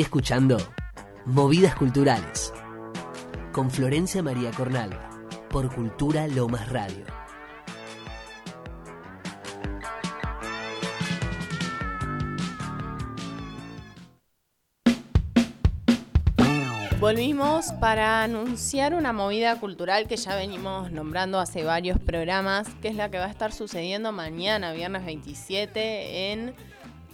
Escuchando Movidas Culturales con Florencia María Cornalva por Cultura Lomas Radio. Volvimos para anunciar una movida cultural que ya venimos nombrando hace varios programas, que es la que va a estar sucediendo mañana, viernes 27, en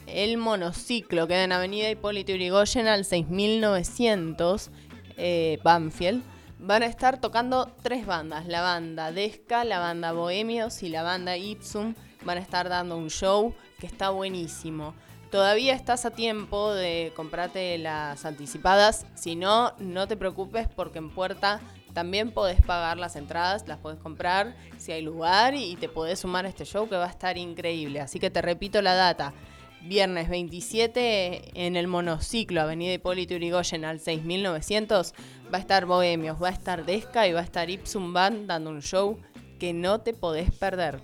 el monociclo, que queda en Avenida Hipólito Yrigoyen al 6900, eh, Banfield. Van a estar tocando tres bandas, la banda Desca, la banda Bohemios y la banda Ipsum. Van a estar dando un show que está buenísimo. Todavía estás a tiempo de comprarte las anticipadas. Si no, no te preocupes porque en puerta también podés pagar las entradas, las podés comprar si hay lugar y te podés sumar a este show que va a estar increíble. Así que te repito la data. Viernes 27 en el monociclo Avenida Hipólito Yrigoyen al 6900 va a estar Bohemios, va a estar Desca y va a estar Ipsum Band dando un show que no te podés perder.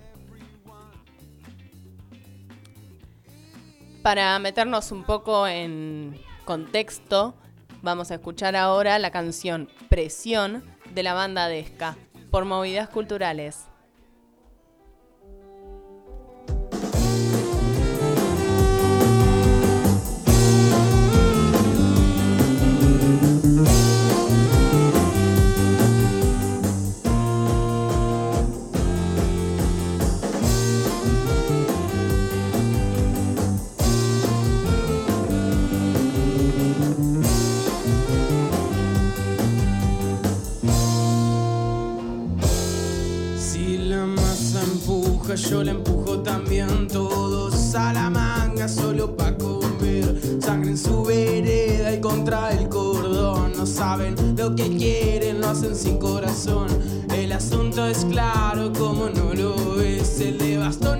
Para meternos un poco en contexto, vamos a escuchar ahora la canción Presión de la banda Desca por Movidas Culturales. yo la empujo también. Todos a la manga solo pa' comer. Sangre en su vereda y contra el cordón. No saben lo que quieren, lo hacen sin corazón. El asunto es claro como no lo es. El de bastón.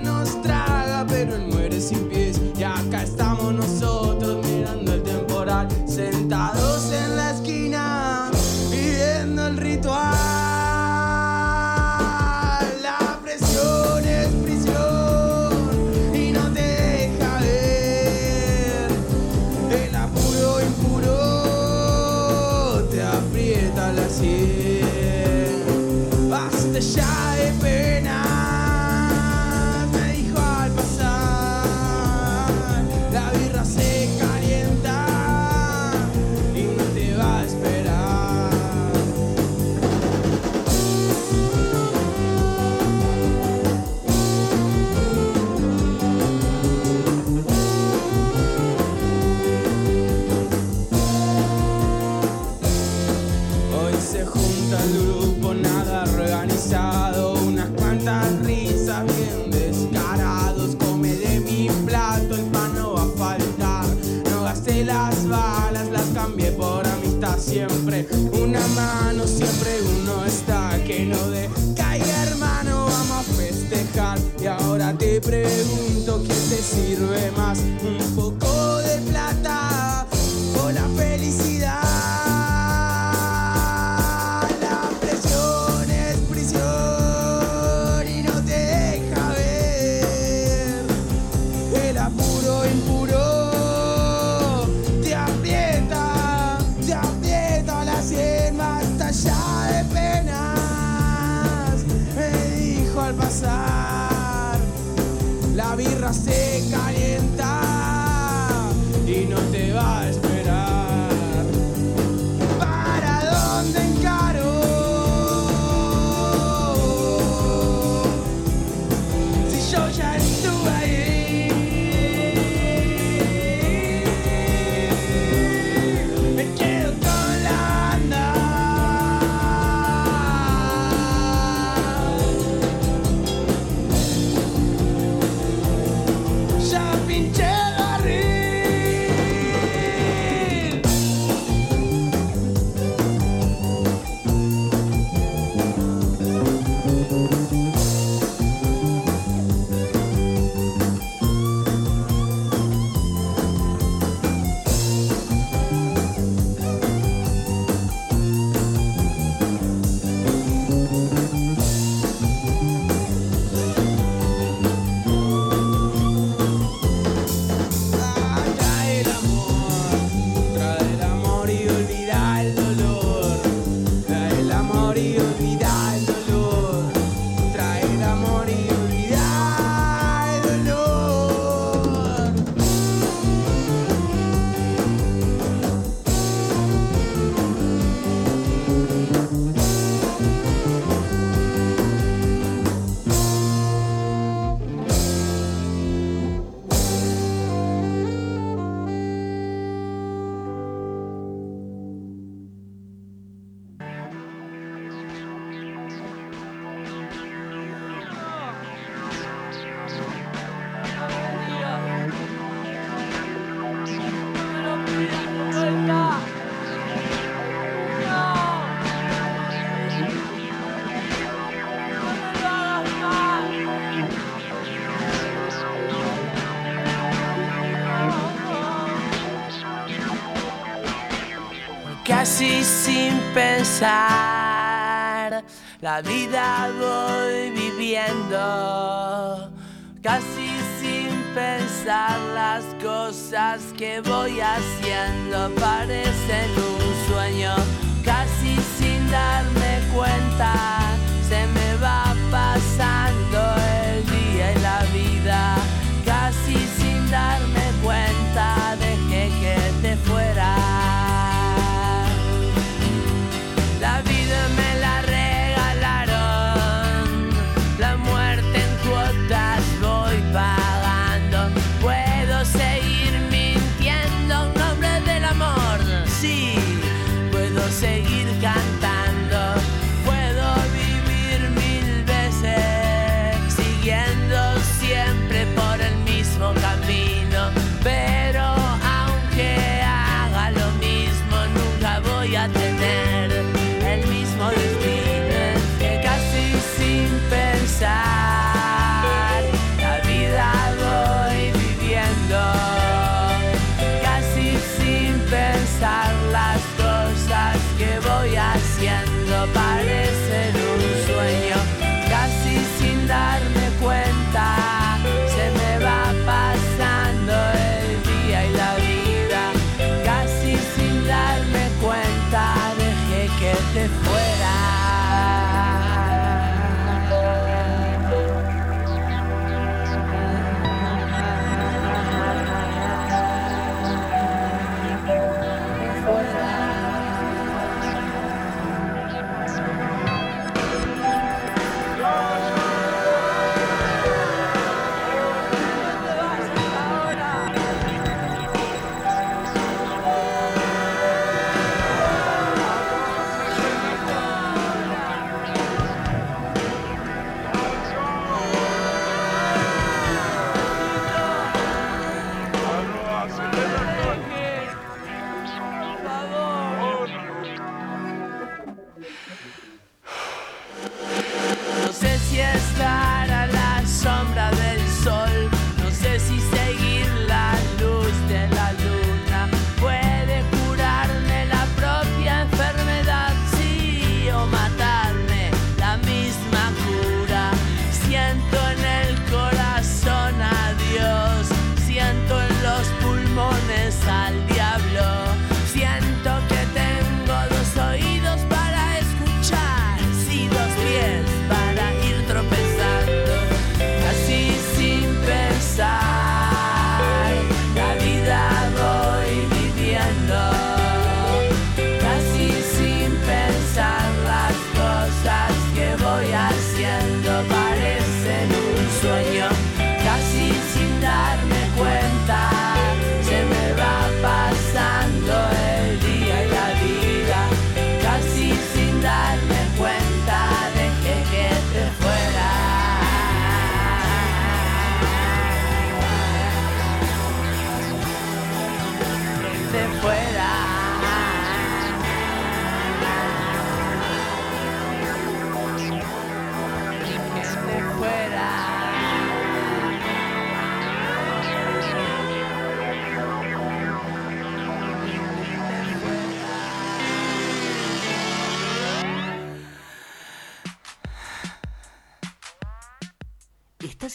sirve más. La vida voy viviendo casi sin pensar las cosas que voy haciendo. Parecen un sueño casi sin darme cuenta. Se me va pasando el día y la vida casi sin darme cuenta. Dejé que te fuera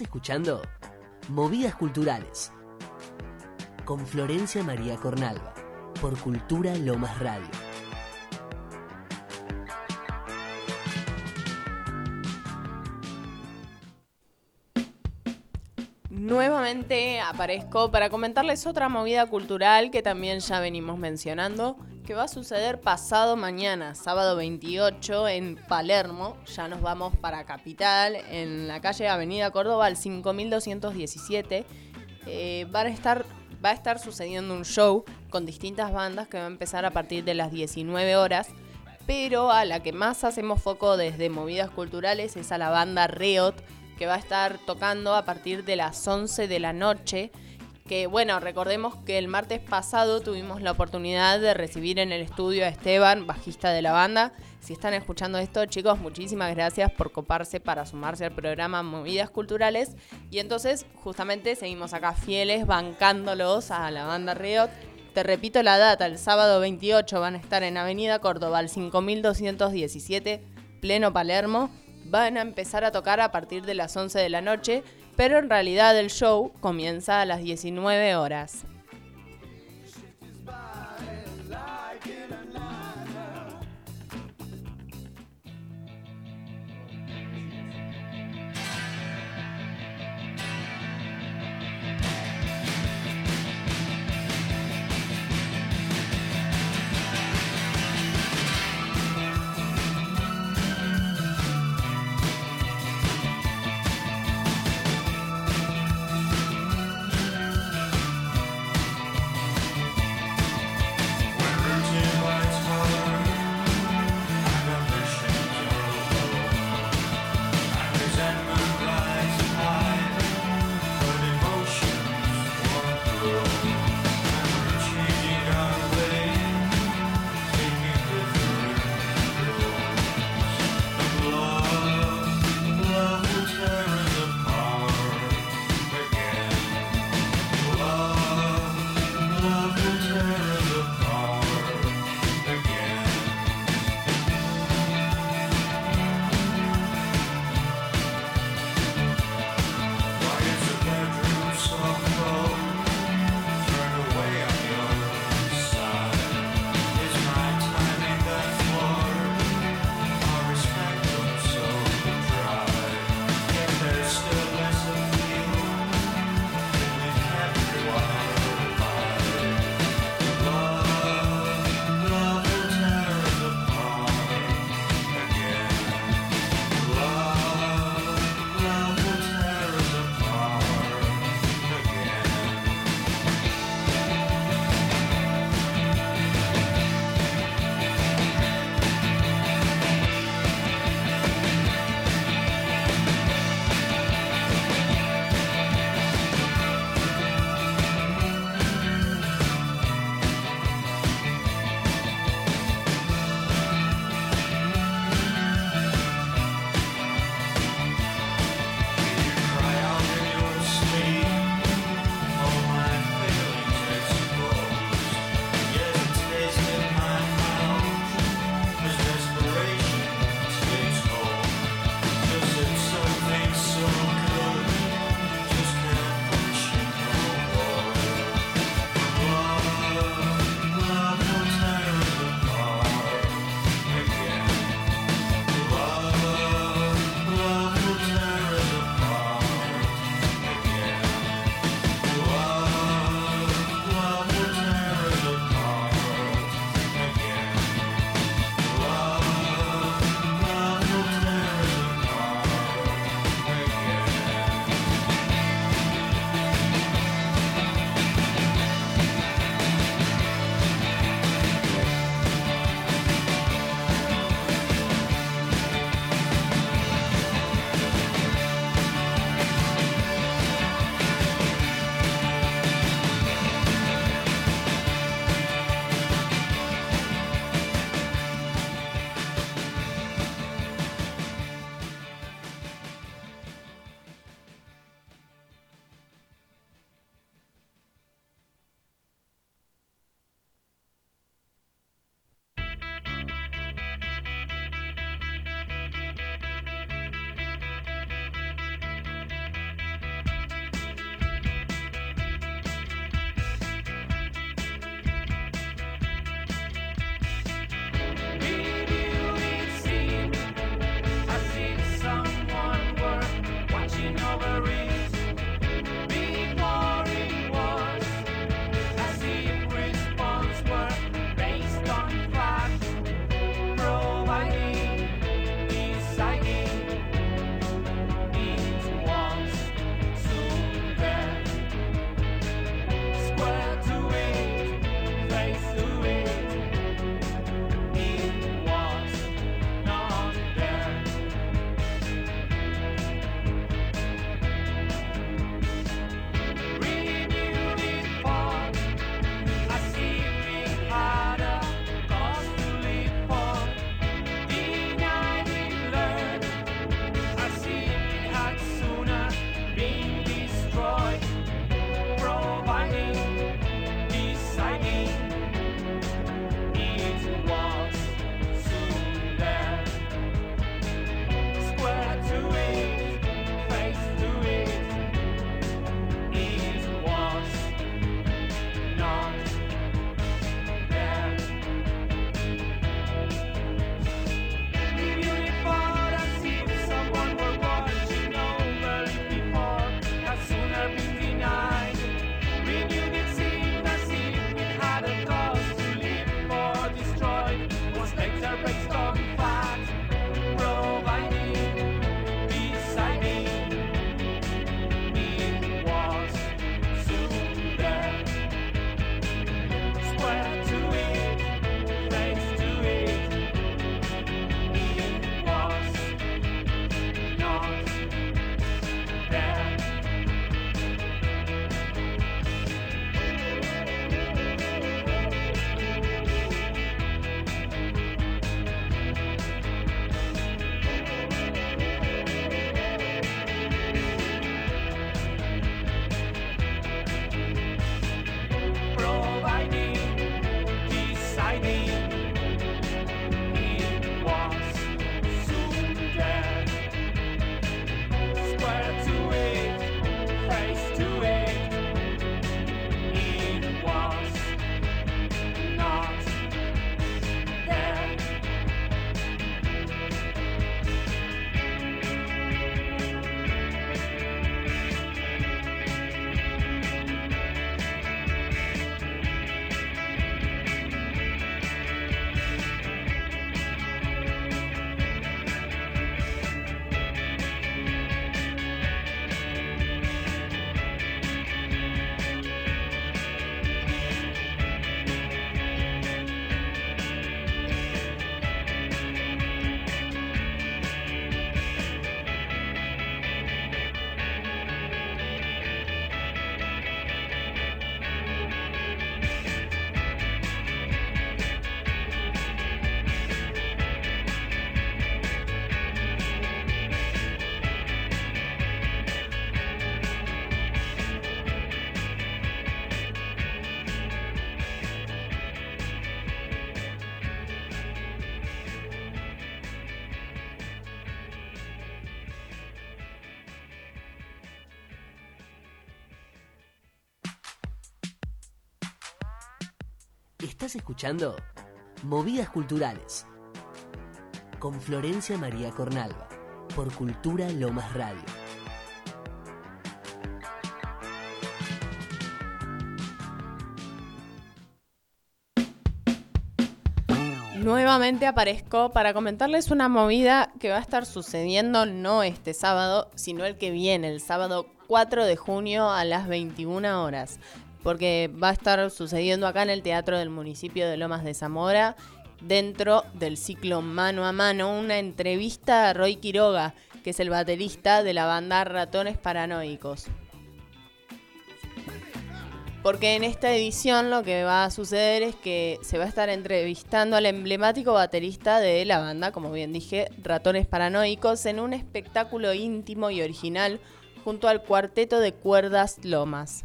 escuchando Movidas Culturales con Florencia María Cornalva por Cultura Lomas Radio. Nuevamente aparezco para comentarles otra movida cultural que también ya venimos mencionando, que va a suceder pasado mañana, sábado 28, en Palermo. Ya nos vamos para Capital, en la calle Avenida Córdoba, al 5217. Eh, a estar, va a estar sucediendo un show con distintas bandas que va a empezar a partir de las 19 horas. Pero a la que más hacemos foco desde movidas culturales es a la banda Reot, que va a estar tocando a partir de las 11 de la noche. Que bueno, recordemos que el martes pasado tuvimos la oportunidad de recibir en el estudio a Esteban, bajista de la banda. Si están escuchando esto, chicos, muchísimas gracias por coparse para sumarse al programa Movidas Culturales. Y entonces, justamente, seguimos acá fieles, bancándolos a la banda Riot. Te repito la data, el sábado 28 van a estar en Avenida Córdoba, al 5217, pleno Palermo van a empezar a tocar a partir de las 11 de la noche, pero en realidad el show comienza a las 19 horas. Escuchando Movidas Culturales con Florencia María Cornalva por Cultura Lomas Radio. Nuevamente aparezco para comentarles una movida que va a estar sucediendo no este sábado, sino el que viene, el sábado 4 de junio a las 21 horas. Porque va a estar sucediendo acá en el Teatro del Municipio de Lomas de Zamora, dentro del ciclo Mano a Mano, una entrevista a Roy Quiroga, que es el baterista de la banda Ratones Paranoicos. Porque en esta edición lo que va a suceder es que se va a estar entrevistando al emblemático baterista de la banda, como bien dije, Ratones Paranoicos, en un espectáculo íntimo y original junto al cuarteto de cuerdas Lomas.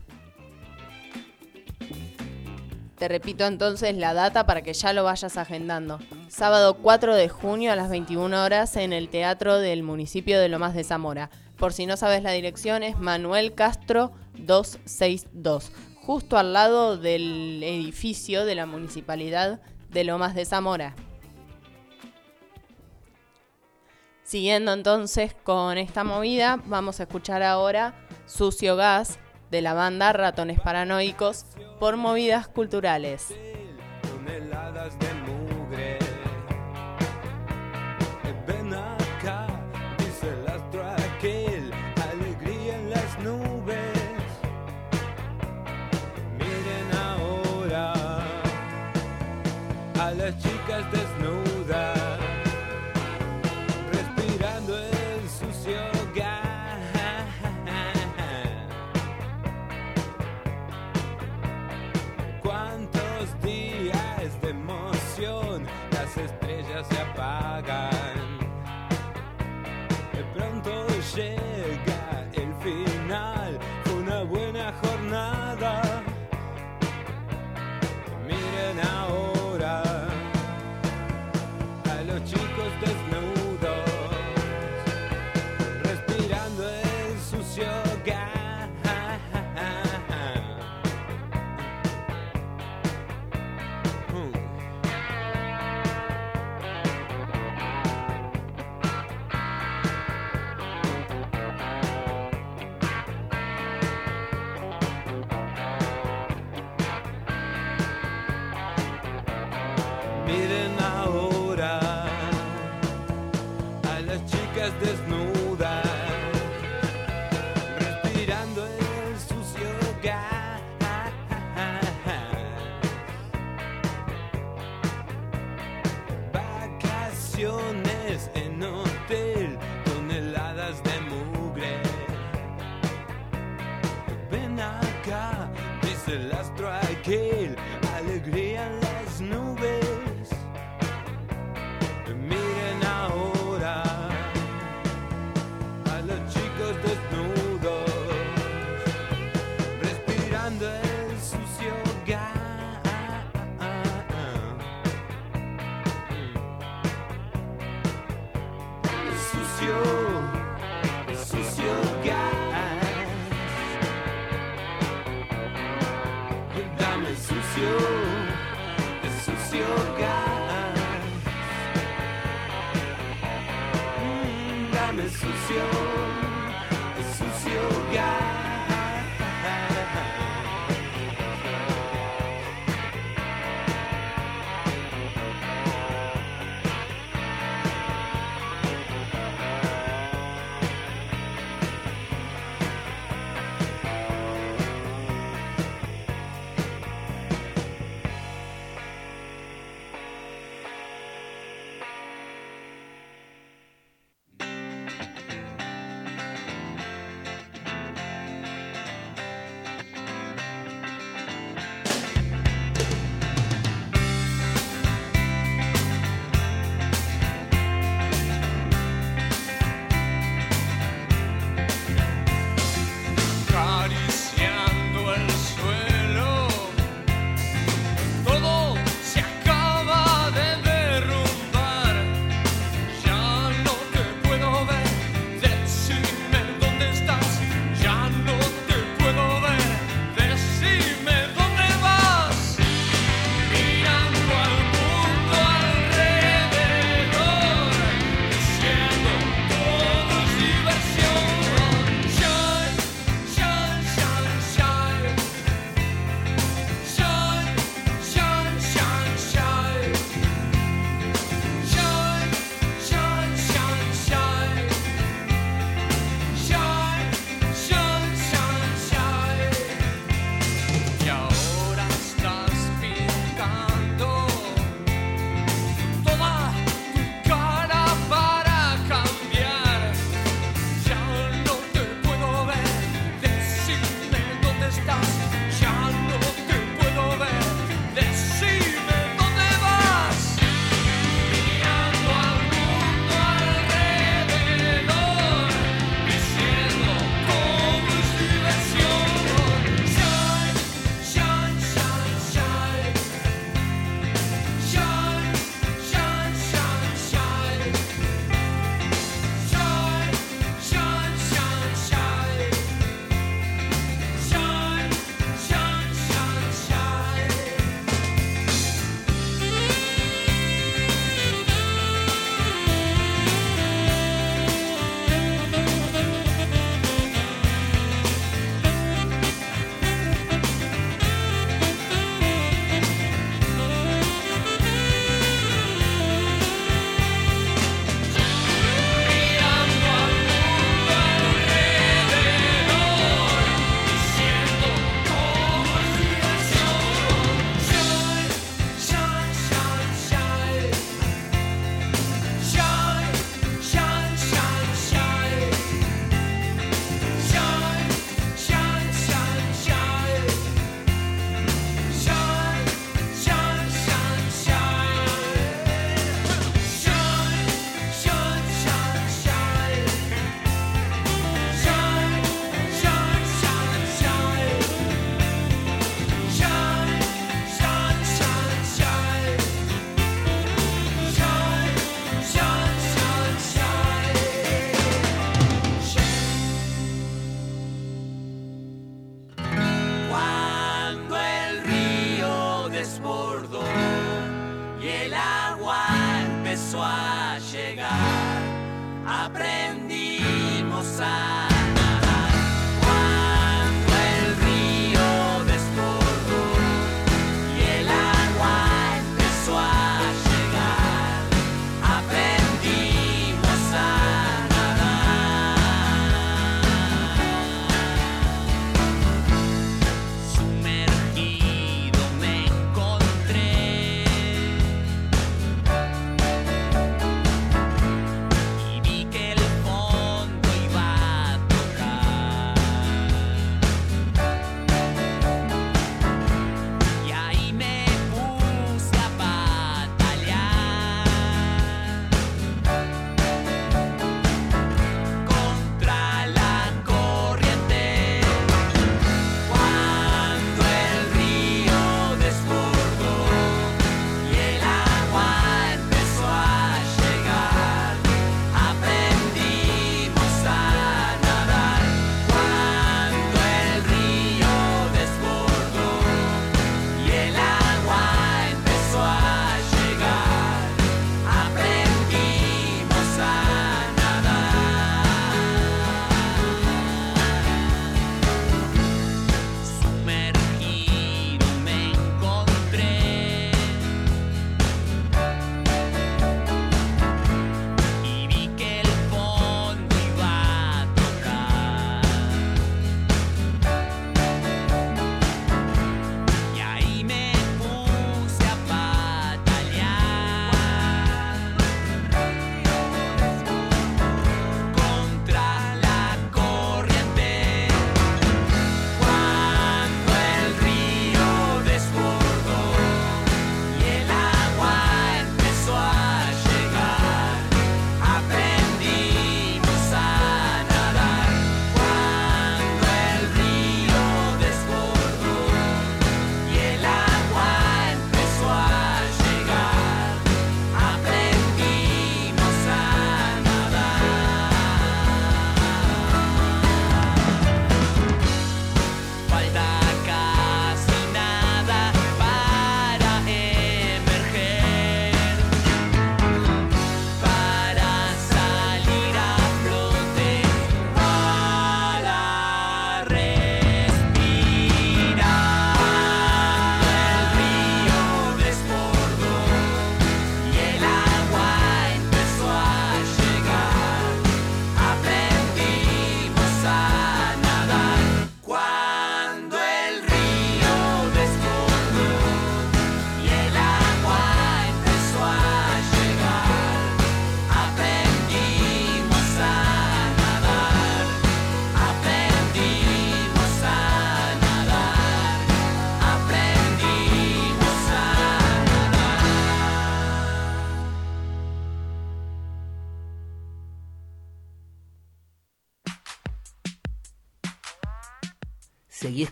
Te repito entonces la data para que ya lo vayas agendando. Sábado 4 de junio a las 21 horas en el Teatro del Municipio de Lomas de Zamora. Por si no sabes la dirección es Manuel Castro 262 justo al lado del edificio de la Municipalidad de Lomas de Zamora. Siguiendo entonces con esta movida, vamos a escuchar ahora Sucio Gas de la banda Ratones Paranoicos por Movidas Culturales.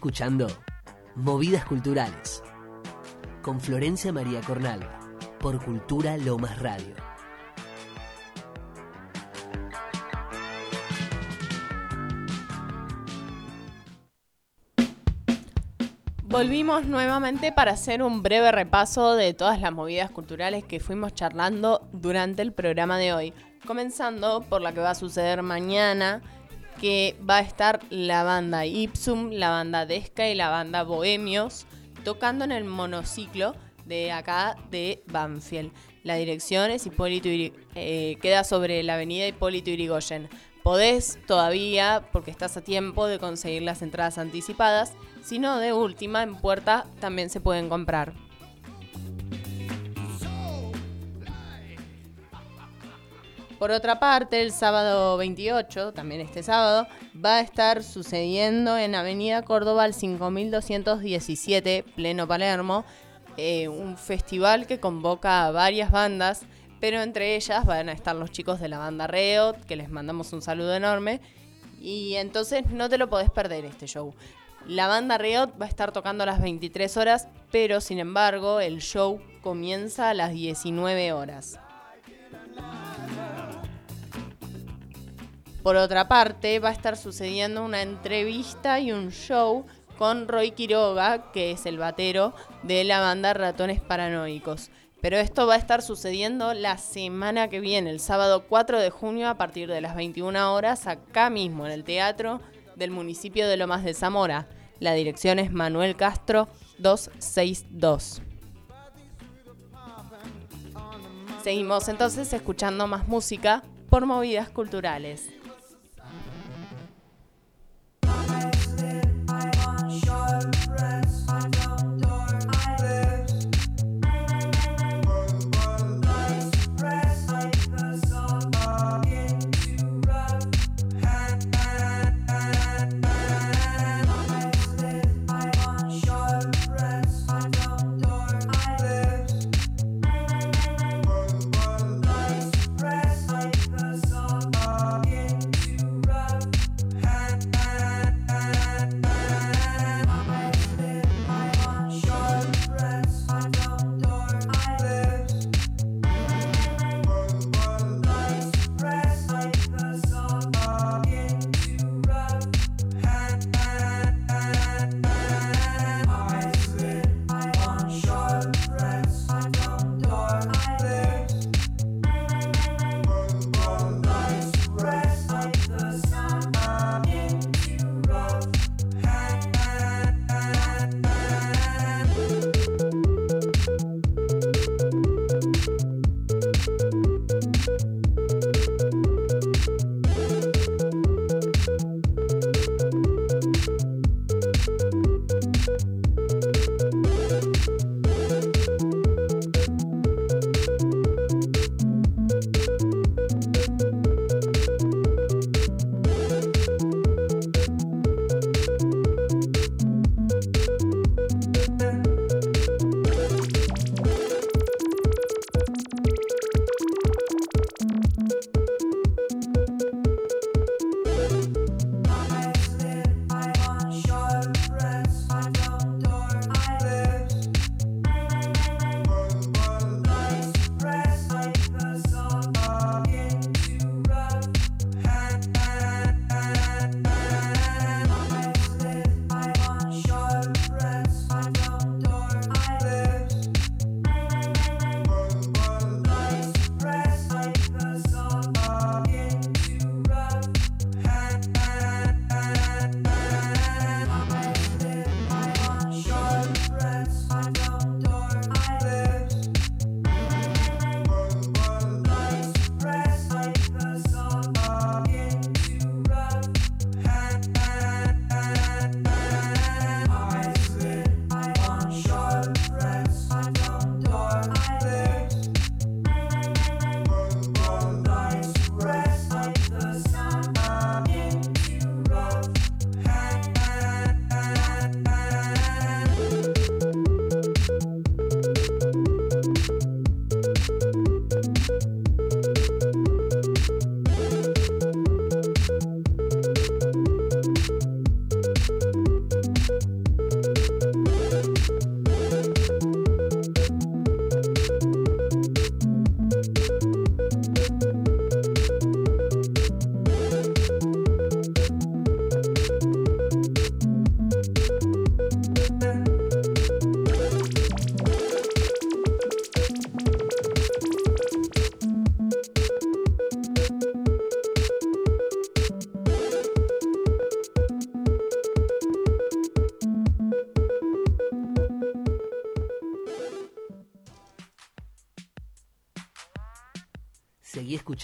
Escuchando Movidas Culturales con Florencia María Cornalva por Cultura Lomas Radio. Volvimos nuevamente para hacer un breve repaso de todas las movidas culturales que fuimos charlando durante el programa de hoy. Comenzando por la que va a suceder mañana, que va a estar la banda Ipsum, la banda Desca y la banda Bohemios tocando en el monociclo de acá de Banfield. La dirección es Hipólito eh, queda sobre la avenida Hipólito Yrigoyen. Podés todavía, porque estás a tiempo de conseguir las entradas anticipadas, si no, de última, en puerta también se pueden comprar. Por otra parte, el sábado 28, también este sábado, va a estar sucediendo en Avenida Córdoba al 5217, pleno Palermo, eh, un festival que convoca a varias bandas, pero entre ellas van a estar los chicos de la banda Reot, que les mandamos un saludo enorme, y entonces no te lo podés perder este show. La banda Riot va a estar tocando a las 23 horas, pero sin embargo el show comienza a las 19 horas. Por otra parte, va a estar sucediendo una entrevista y un show con Roy Quiroga, que es el batero de la banda Ratones Paranoicos. Pero esto va a estar sucediendo la semana que viene, el sábado 4 de junio a partir de las 21 horas, acá mismo en el teatro del municipio de Lomas de Zamora. La dirección es Manuel Castro 262. Seguimos entonces escuchando más música por movidas culturales. I know.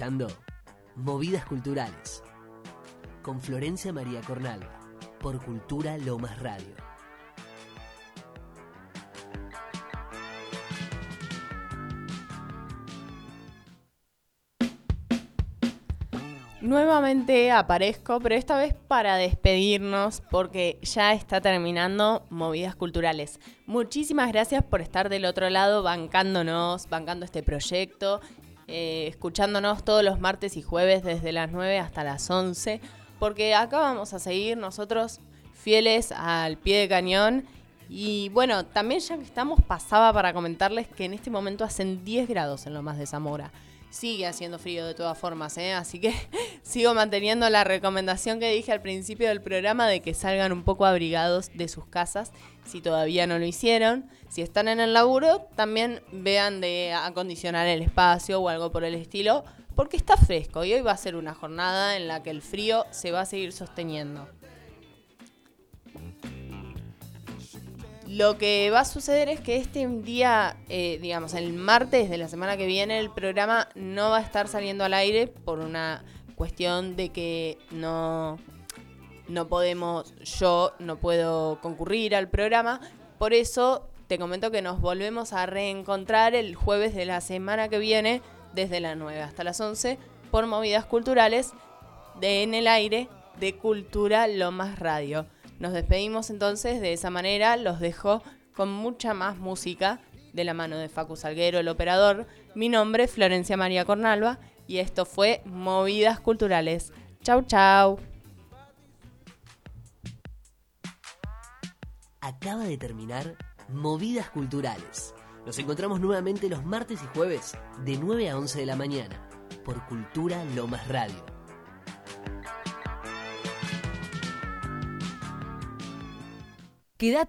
Escuchando Movidas Culturales con Florencia María Cornalva por Cultura Lomas Radio. Nuevamente aparezco, pero esta vez para despedirnos porque ya está terminando Movidas Culturales. Muchísimas gracias por estar del otro lado bancándonos, bancando este proyecto, eh, escuchándonos todos los martes y jueves desde las 9 hasta las 11, porque acá vamos a seguir nosotros fieles al pie de cañón. Y bueno, también ya que estamos, pasaba para comentarles que en este momento hacen 10 grados en lo más de Zamora. Sigue haciendo frío de todas formas, ¿eh? así que <laughs> sigo manteniendo la recomendación que dije al principio del programa de que salgan un poco abrigados de sus casas si todavía no lo hicieron. Si están en el laburo, también vean de acondicionar el espacio o algo por el estilo, porque está fresco y hoy va a ser una jornada en la que el frío se va a seguir sosteniendo. Lo que va a suceder es que este día, eh, digamos, el martes de la semana que viene, el programa no va a estar saliendo al aire por una cuestión de que no, no podemos, yo no puedo concurrir al programa. Por eso te comento que nos volvemos a reencontrar el jueves de la semana que viene, desde las 9 hasta las 11, por movidas culturales de En el Aire de Cultura Lomas Radio. Nos despedimos entonces de esa manera, los dejo con mucha más música de la mano de Facu Salguero, el operador. Mi nombre es Florencia María Cornalva y esto fue Movidas Culturales. Chau, chau. Acaba de terminar Movidas Culturales. Nos encontramos nuevamente los martes y jueves de 9 a 11 de la mañana por Cultura Lomas Radio. Queda